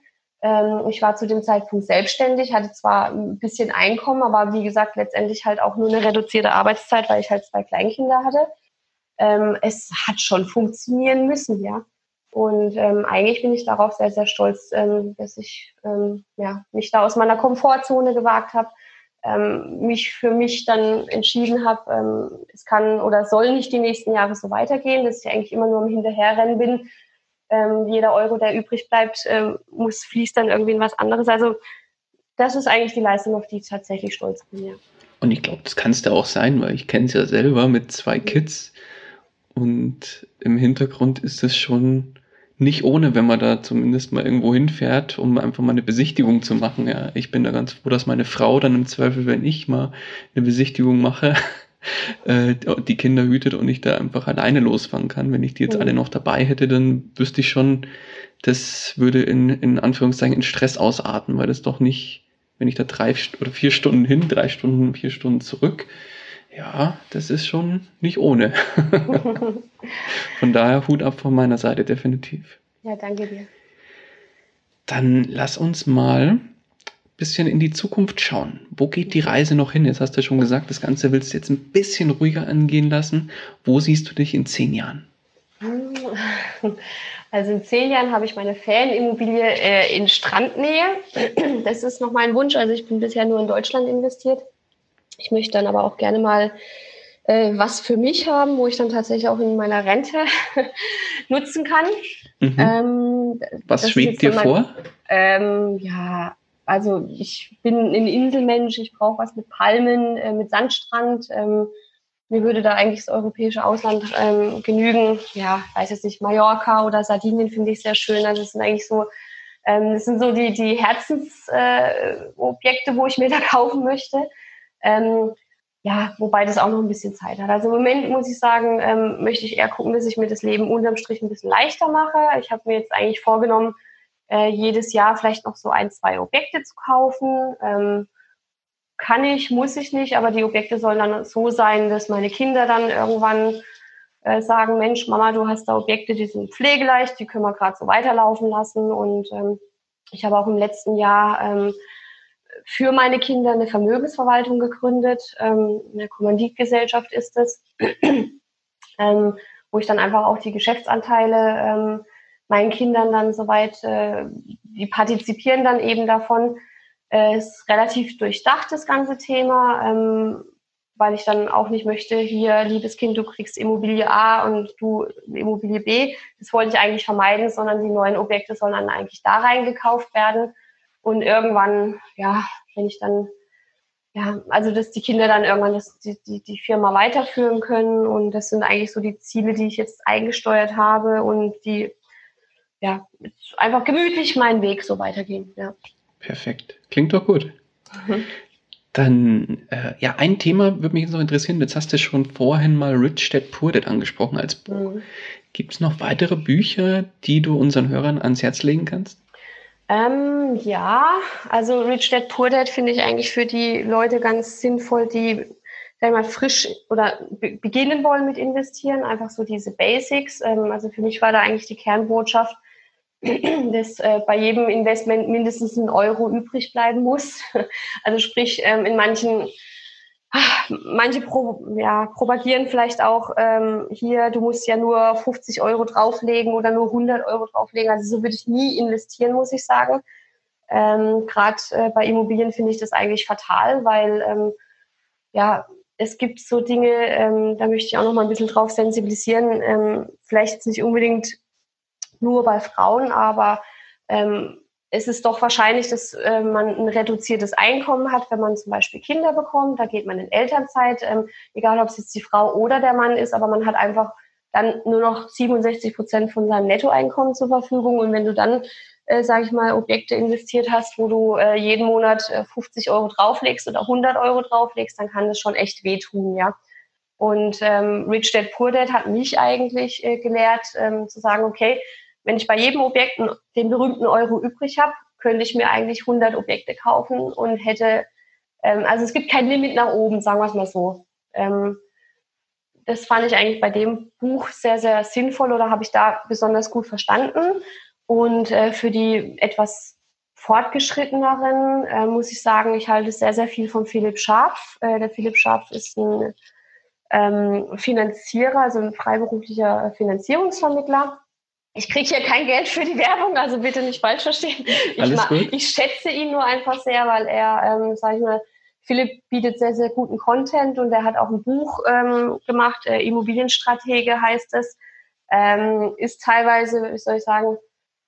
Ähm, ich war zu dem Zeitpunkt selbstständig, hatte zwar ein bisschen Einkommen, aber wie gesagt, letztendlich halt auch nur eine reduzierte Arbeitszeit, weil ich halt zwei Kleinkinder hatte. Ähm, es hat schon funktionieren müssen, ja. Und ähm, eigentlich bin ich darauf sehr, sehr stolz, ähm, dass ich ähm, ja, mich da aus meiner Komfortzone gewagt habe, ähm, mich für mich dann entschieden habe, ähm, es kann oder soll nicht die nächsten Jahre so weitergehen, dass ich eigentlich immer nur am Hinterherrennen bin. Ähm, jeder Euro, der übrig bleibt, muss fließt dann irgendwie in was anderes. Also das ist eigentlich die Leistung, auf die ich tatsächlich stolz bin, ja.
Und ich glaube, das kannst du auch sein, weil ich kenne es ja selber mit zwei Kids. Und im Hintergrund ist es schon nicht ohne, wenn man da zumindest mal irgendwo hinfährt, um einfach mal eine Besichtigung zu machen. Ja, ich bin da ganz froh, dass meine Frau dann im Zweifel, wenn ich mal eine Besichtigung mache, äh, die Kinder hütet und ich da einfach alleine losfahren kann. Wenn ich die jetzt mhm. alle noch dabei hätte, dann wüsste ich schon, das würde in, in Anführungszeichen in Stress ausarten, weil das doch nicht, wenn ich da drei oder vier Stunden hin, drei Stunden, vier Stunden zurück, ja, das ist schon nicht ohne. von daher Hut ab von meiner Seite, definitiv.
Ja, danke dir.
Dann lass uns mal ein bisschen in die Zukunft schauen. Wo geht die Reise noch hin? Jetzt hast du schon gesagt, das Ganze willst du jetzt ein bisschen ruhiger angehen lassen. Wo siehst du dich in zehn Jahren?
Also in zehn Jahren habe ich meine Ferienimmobilie äh, in Strandnähe. Das ist noch mein Wunsch. Also ich bin bisher nur in Deutschland investiert. Ich möchte dann aber auch gerne mal äh, was für mich haben, wo ich dann tatsächlich auch in meiner Rente nutzen kann.
Mhm. Ähm, was schwebt dir vor?
Ähm, ja, also ich bin ein Inselmensch, ich brauche was mit Palmen, äh, mit Sandstrand. Ähm, mir würde da eigentlich das europäische Ausland ähm, genügen. Ja, weiß jetzt nicht, Mallorca oder Sardinien finde ich sehr schön. Also das sind eigentlich so, ähm, das sind so die, die Herzensobjekte, äh, wo ich mir da kaufen möchte. Ähm, ja, wobei das auch noch ein bisschen Zeit hat. Also im Moment muss ich sagen, ähm, möchte ich eher gucken, dass ich mir das Leben unterm Strich ein bisschen leichter mache. Ich habe mir jetzt eigentlich vorgenommen, äh, jedes Jahr vielleicht noch so ein, zwei Objekte zu kaufen. Ähm, kann ich, muss ich nicht, aber die Objekte sollen dann so sein, dass meine Kinder dann irgendwann äh, sagen, Mensch, Mama, du hast da Objekte, die sind pflegeleicht, die können wir gerade so weiterlaufen lassen. Und ähm, ich habe auch im letzten Jahr ähm, für meine Kinder eine Vermögensverwaltung gegründet. Ähm, eine Kommanditgesellschaft ist es, ähm, wo ich dann einfach auch die Geschäftsanteile ähm, meinen Kindern dann soweit, äh, die partizipieren dann eben davon, äh, ist relativ durchdacht, das ganze Thema, ähm, weil ich dann auch nicht möchte, hier, liebes Kind, du kriegst Immobilie A und du Immobilie B. Das wollte ich eigentlich vermeiden, sondern die neuen Objekte sollen dann eigentlich da reingekauft werden. Und irgendwann, ja, wenn ich dann, ja, also dass die Kinder dann irgendwann das, die, die, die Firma weiterführen können. Und das sind eigentlich so die Ziele, die ich jetzt eingesteuert habe und die ja, einfach gemütlich meinen Weg so weitergehen. Ja.
Perfekt. Klingt doch gut. Mhm. Dann, äh, ja, ein Thema würde mich jetzt noch interessieren. Jetzt hast du schon vorhin mal Rich Dad Poor Dad angesprochen als Buch. Mhm. Gibt es noch weitere Bücher, die du unseren Hörern ans Herz legen kannst?
Ähm, ja, also Rich Dad Poor Dad finde ich eigentlich für die Leute ganz sinnvoll, die sag mal, frisch oder beginnen wollen mit investieren. Einfach so diese Basics. Ähm, also für mich war da eigentlich die Kernbotschaft, dass äh, bei jedem Investment mindestens ein Euro übrig bleiben muss. Also sprich, ähm, in manchen, manche pro, ja, propagieren vielleicht auch ähm, hier, du musst ja nur 50 Euro drauflegen oder nur 100 Euro drauflegen. Also so würde ich nie investieren, muss ich sagen. Ähm, Gerade äh, bei Immobilien finde ich das eigentlich fatal, weil ähm, ja, es gibt so Dinge, ähm, da möchte ich auch noch mal ein bisschen drauf sensibilisieren, ähm, vielleicht nicht unbedingt nur bei Frauen, aber ähm, es ist doch wahrscheinlich, dass äh, man ein reduziertes Einkommen hat, wenn man zum Beispiel Kinder bekommt. Da geht man in Elternzeit, ähm, egal ob es jetzt die Frau oder der Mann ist, aber man hat einfach dann nur noch 67 Prozent von seinem Nettoeinkommen zur Verfügung. Und wenn du dann, äh, sage ich mal, Objekte investiert hast, wo du äh, jeden Monat äh, 50 Euro drauflegst oder 100 Euro drauflegst, dann kann das schon echt wehtun, ja. Und ähm, Rich Dad Poor Dad hat mich eigentlich äh, gelehrt, ähm, zu sagen, okay, wenn ich bei jedem Objekt den berühmten Euro übrig habe, könnte ich mir eigentlich 100 Objekte kaufen und hätte, ähm, also es gibt kein Limit nach oben, sagen wir es mal so. Ähm, das fand ich eigentlich bei dem Buch sehr, sehr sinnvoll oder habe ich da besonders gut verstanden. Und äh, für die etwas fortgeschritteneren äh, muss ich sagen, ich halte sehr, sehr viel von Philipp Scharf. Äh, der Philipp Scharf ist ein ähm, Finanzierer, also ein freiberuflicher Finanzierungsvermittler ich kriege hier kein Geld für die Werbung, also bitte nicht falsch verstehen. Ich, ich schätze ihn nur einfach sehr, weil er, ähm, sag ich mal, Philipp bietet sehr, sehr guten Content und er hat auch ein Buch ähm, gemacht, äh, Immobilienstratege heißt es. Ähm, ist teilweise, wie soll ich sagen,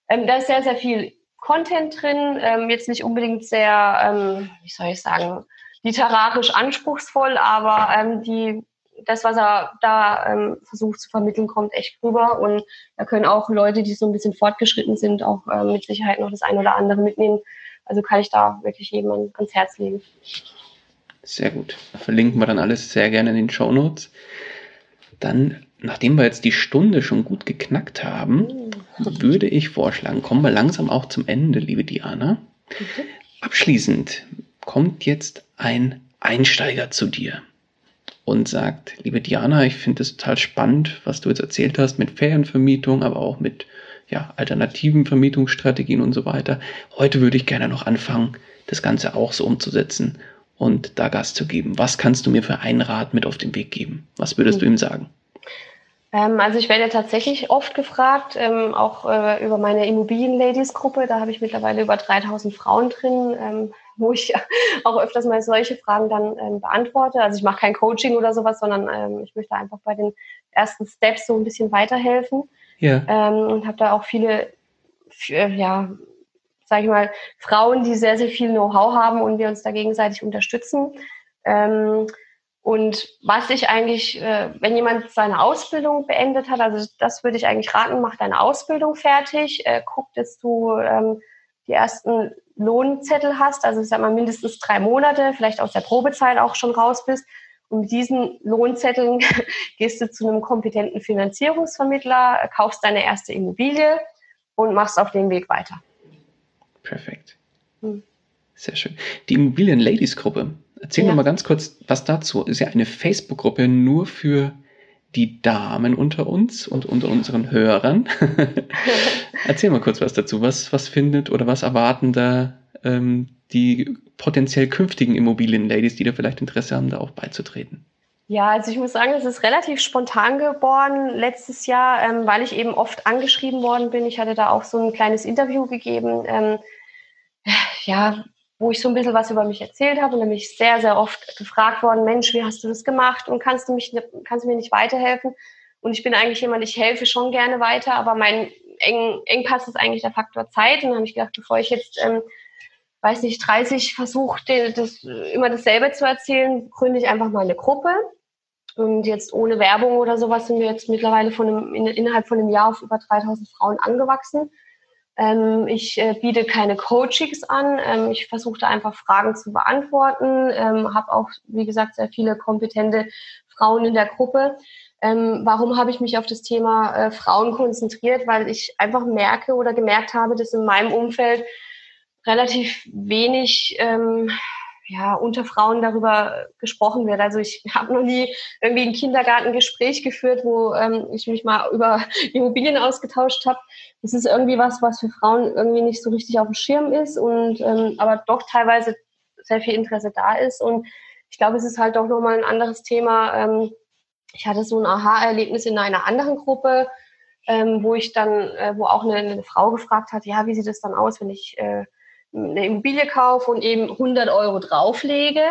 ähm, da ist sehr, sehr viel Content drin, ähm, jetzt nicht unbedingt sehr, ähm, wie soll ich sagen, literarisch anspruchsvoll, aber ähm, die das, was er da ähm, versucht zu vermitteln, kommt echt rüber. Und da können auch Leute, die so ein bisschen fortgeschritten sind, auch äh, mit Sicherheit noch das eine oder andere mitnehmen. Also kann ich da wirklich jemand ans Herz legen.
Sehr gut. Verlinken wir dann alles sehr gerne in den Show Notes. Dann, nachdem wir jetzt die Stunde schon gut geknackt haben, mhm. würde ich vorschlagen, kommen wir langsam auch zum Ende, liebe Diana. Mhm. Abschließend kommt jetzt ein Einsteiger zu dir und sagt, liebe Diana, ich finde es total spannend, was du jetzt erzählt hast mit Ferienvermietung, aber auch mit ja, alternativen Vermietungsstrategien und so weiter. Heute würde ich gerne noch anfangen, das Ganze auch so umzusetzen und da Gas zu geben. Was kannst du mir für einen Rat mit auf den Weg geben? Was würdest du ihm sagen?
Ähm, also ich werde tatsächlich oft gefragt, ähm, auch äh, über meine Immobilien-Ladies-Gruppe. Da habe ich mittlerweile über 3000 Frauen drin. Wo ich auch öfters mal solche Fragen dann ähm, beantworte. Also ich mache kein Coaching oder sowas, sondern ähm, ich möchte einfach bei den ersten Steps so ein bisschen weiterhelfen. Ja. Ähm, und habe da auch viele, ja, sage ich mal, Frauen, die sehr, sehr viel Know-how haben und wir uns da gegenseitig unterstützen. Ähm, Und was ich eigentlich, äh, wenn jemand seine Ausbildung beendet hat, also das würde ich eigentlich raten, mach deine Ausbildung fertig, äh, guck, dass du ähm, die ersten Lohnzettel hast, also ich sag mal mindestens drei Monate, vielleicht aus der Probezeit auch schon raus bist. Und mit diesen Lohnzetteln gehst du zu einem kompetenten Finanzierungsvermittler, kaufst deine erste Immobilie und machst auf dem Weg weiter.
Perfekt. Hm. Sehr schön. Die Immobilien-Ladies-Gruppe, erzähl ja. noch mal ganz kurz was dazu. Ist ja eine Facebook-Gruppe nur für die Damen unter uns und unter unseren Hörern. erzähl mal kurz was dazu. Was, was findet oder was erwarten da ähm, die potenziell künftigen Immobilien-Ladies, die da vielleicht Interesse haben, da auch beizutreten?
Ja, also ich muss sagen, es ist relativ spontan geworden letztes Jahr, ähm, weil ich eben oft angeschrieben worden bin. Ich hatte da auch so ein kleines Interview gegeben. Ähm, ja, wo ich so ein bisschen was über mich erzählt habe und nämlich sehr, sehr oft gefragt worden, Mensch, wie hast du das gemacht und kannst du mich, kannst du mir nicht weiterhelfen? Und ich bin eigentlich jemand, ich helfe schon gerne weiter, aber mein Eng, Engpass ist eigentlich der Faktor Zeit. Und dann habe ich gedacht, bevor ich jetzt, ähm, weiß nicht, 30 versuche, das, immer dasselbe zu erzählen, gründe ich einfach mal eine Gruppe. Und jetzt ohne Werbung oder sowas sind wir jetzt mittlerweile von einem, in, innerhalb von einem Jahr auf über 3000 Frauen angewachsen. Ähm, ich äh, biete keine Coachings an. Ähm, ich versuche einfach Fragen zu beantworten. Ähm, habe auch, wie gesagt, sehr viele kompetente Frauen in der Gruppe. Ähm, warum habe ich mich auf das Thema äh, Frauen konzentriert? Weil ich einfach merke oder gemerkt habe, dass in meinem Umfeld relativ wenig ja, unter Frauen darüber gesprochen wird. Also ich habe noch nie irgendwie ein Kindergartengespräch geführt, wo ähm, ich mich mal über Immobilien ausgetauscht habe. Das ist irgendwie was, was für Frauen irgendwie nicht so richtig auf dem Schirm ist und ähm, aber doch teilweise sehr viel Interesse da ist. Und ich glaube, es ist halt doch nochmal ein anderes Thema. Ähm, ich hatte so ein Aha-Erlebnis in einer anderen Gruppe, ähm, wo ich dann, äh, wo auch eine, eine Frau gefragt hat, ja, wie sieht es dann aus, wenn ich äh, eine Immobilie kaufe und eben 100 Euro drauflege.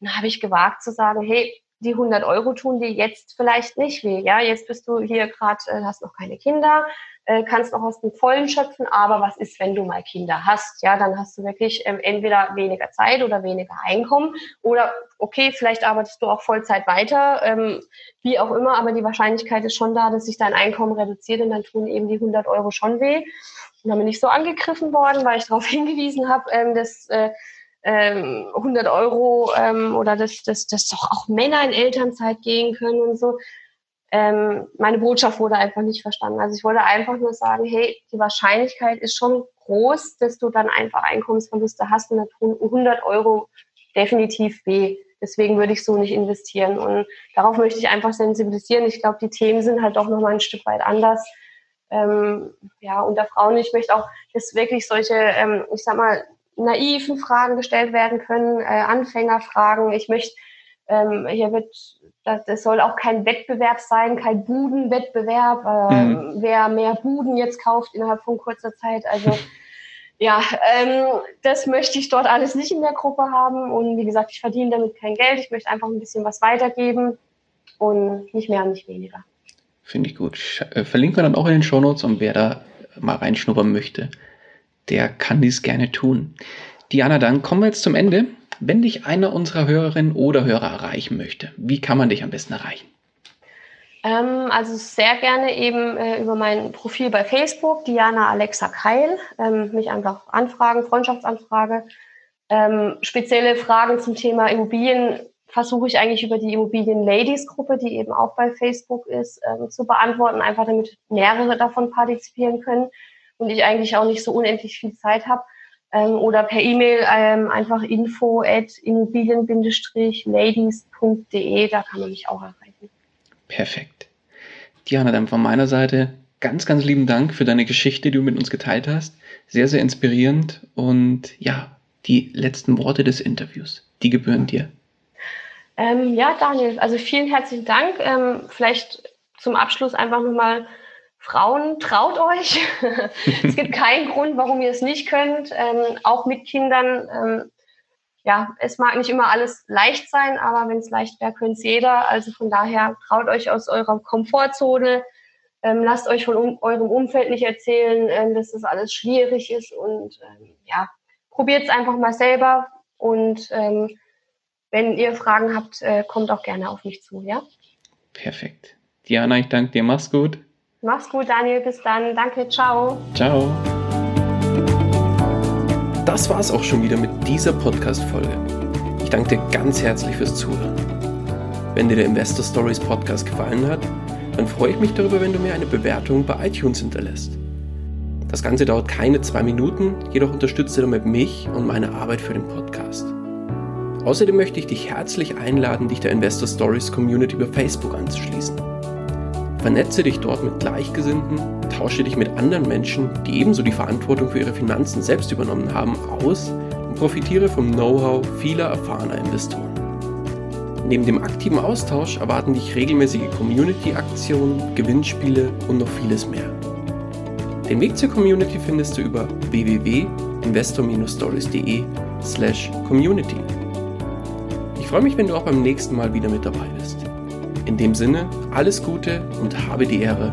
Und da habe ich gewagt zu sagen, hey, die 100 Euro tun dir jetzt vielleicht nicht weh. Ja, jetzt bist du hier gerade, äh, hast noch keine Kinder, äh, kannst noch aus dem Vollen schöpfen. Aber was ist, wenn du mal Kinder hast? Ja, dann hast du wirklich ähm, entweder weniger Zeit oder weniger Einkommen oder okay, vielleicht arbeitest du auch Vollzeit weiter, ähm, wie auch immer. Aber die Wahrscheinlichkeit ist schon da, dass sich dein Einkommen reduziert und dann tun eben die 100 Euro schon weh. Dann bin ich so angegriffen worden, weil ich darauf hingewiesen habe, ähm, dass äh, ähm, 100 Euro ähm, oder dass, dass, dass doch auch Männer in Elternzeit gehen können und so. Ähm, meine Botschaft wurde einfach nicht verstanden. Also ich wollte einfach nur sagen, hey, die Wahrscheinlichkeit ist schon groß, dass du dann einfach Einkommensverluste hast und dann tun 100 Euro definitiv weh. Deswegen würde ich so nicht investieren. Und darauf möchte ich einfach sensibilisieren. Ich glaube, die Themen sind halt doch nochmal ein Stück weit anders ähm, ja, unter Frauen. Ich möchte auch, dass wirklich solche, ähm, ich sag mal, naiven Fragen gestellt werden können, äh, Anfängerfragen. Ich möchte, ähm, hier wird, das, das soll auch kein Wettbewerb sein, kein Budenwettbewerb, äh, mhm. wer mehr Buden jetzt kauft innerhalb von kurzer Zeit. Also ja, ähm, das möchte ich dort alles nicht in der Gruppe haben. Und wie gesagt, ich verdiene damit kein Geld. Ich möchte einfach ein bisschen was weitergeben und nicht mehr und nicht weniger.
Finde ich gut. Äh, verlinken wir dann auch in den Shownotes und wer da mal reinschnuppern möchte, der kann dies gerne tun. Diana, dann kommen wir jetzt zum Ende. Wenn dich einer unserer Hörerinnen oder Hörer erreichen möchte, wie kann man dich am besten erreichen?
Ähm, also sehr gerne eben äh, über mein Profil bei Facebook, Diana Alexa Keil, ähm, mich einfach anfragen, Freundschaftsanfrage. Ähm, spezielle Fragen zum Thema Immobilien versuche ich eigentlich über die Immobilien Ladies Gruppe, die eben auch bei Facebook ist, ähm, zu beantworten, einfach damit mehrere davon partizipieren können und ich eigentlich auch nicht so unendlich viel Zeit habe. Ähm, oder per E-Mail ähm, einfach info at immobilien-ladies.de, da kann man mich auch erreichen.
Perfekt. Diana, dann von meiner Seite ganz, ganz lieben Dank für deine Geschichte, die du mit uns geteilt hast. Sehr, sehr inspirierend und ja, die letzten Worte des Interviews, die gebühren dir.
Ähm, ja, Daniel, also vielen herzlichen Dank. Ähm, vielleicht zum Abschluss einfach nochmal, Frauen, traut euch. es gibt keinen Grund, warum ihr es nicht könnt. Ähm, auch mit Kindern. Ähm, ja, es mag nicht immer alles leicht sein, aber wenn es leicht wäre, könnte es jeder. Also von daher traut euch aus eurer Komfortzone. Ähm, lasst euch von um, eurem Umfeld nicht erzählen, ähm, dass das alles schwierig ist und ja, probiert es einfach mal selber und wenn ihr Fragen habt, äh, kommt auch gerne auf mich zu, ja?
Perfekt. Diana, ich danke dir. Mach's gut.
Mach's gut, Daniel. Bis dann. Danke. Ciao.
Ciao. Das war's auch schon wieder mit dieser Podcast-Folge. Ich danke dir ganz herzlich fürs Zuhören. Wenn dir der Investor Stories Podcast gefallen hat, dann freue ich mich darüber, wenn du mir eine Bewertung bei iTunes hinterlässt. Das Ganze dauert keine zwei Minuten, jedoch unterstützt du damit mich und meine Arbeit für den Podcast. Außerdem möchte ich dich herzlich einladen, dich der Investor Stories Community über Facebook anzuschließen. Vernetze dich dort mit Gleichgesinnten, tausche dich mit anderen Menschen, die ebenso die Verantwortung für ihre Finanzen selbst übernommen haben, aus und profitiere vom Know-how vieler erfahrener Investoren. Neben dem aktiven Austausch erwarten dich regelmäßige Community-Aktionen, Gewinnspiele und noch vieles mehr. Den Weg zur Community findest du über www.investor-stories.de slash community. Ich freue mich, wenn du auch beim nächsten Mal wieder mit dabei bist. In dem Sinne, alles Gute und habe die Ehre,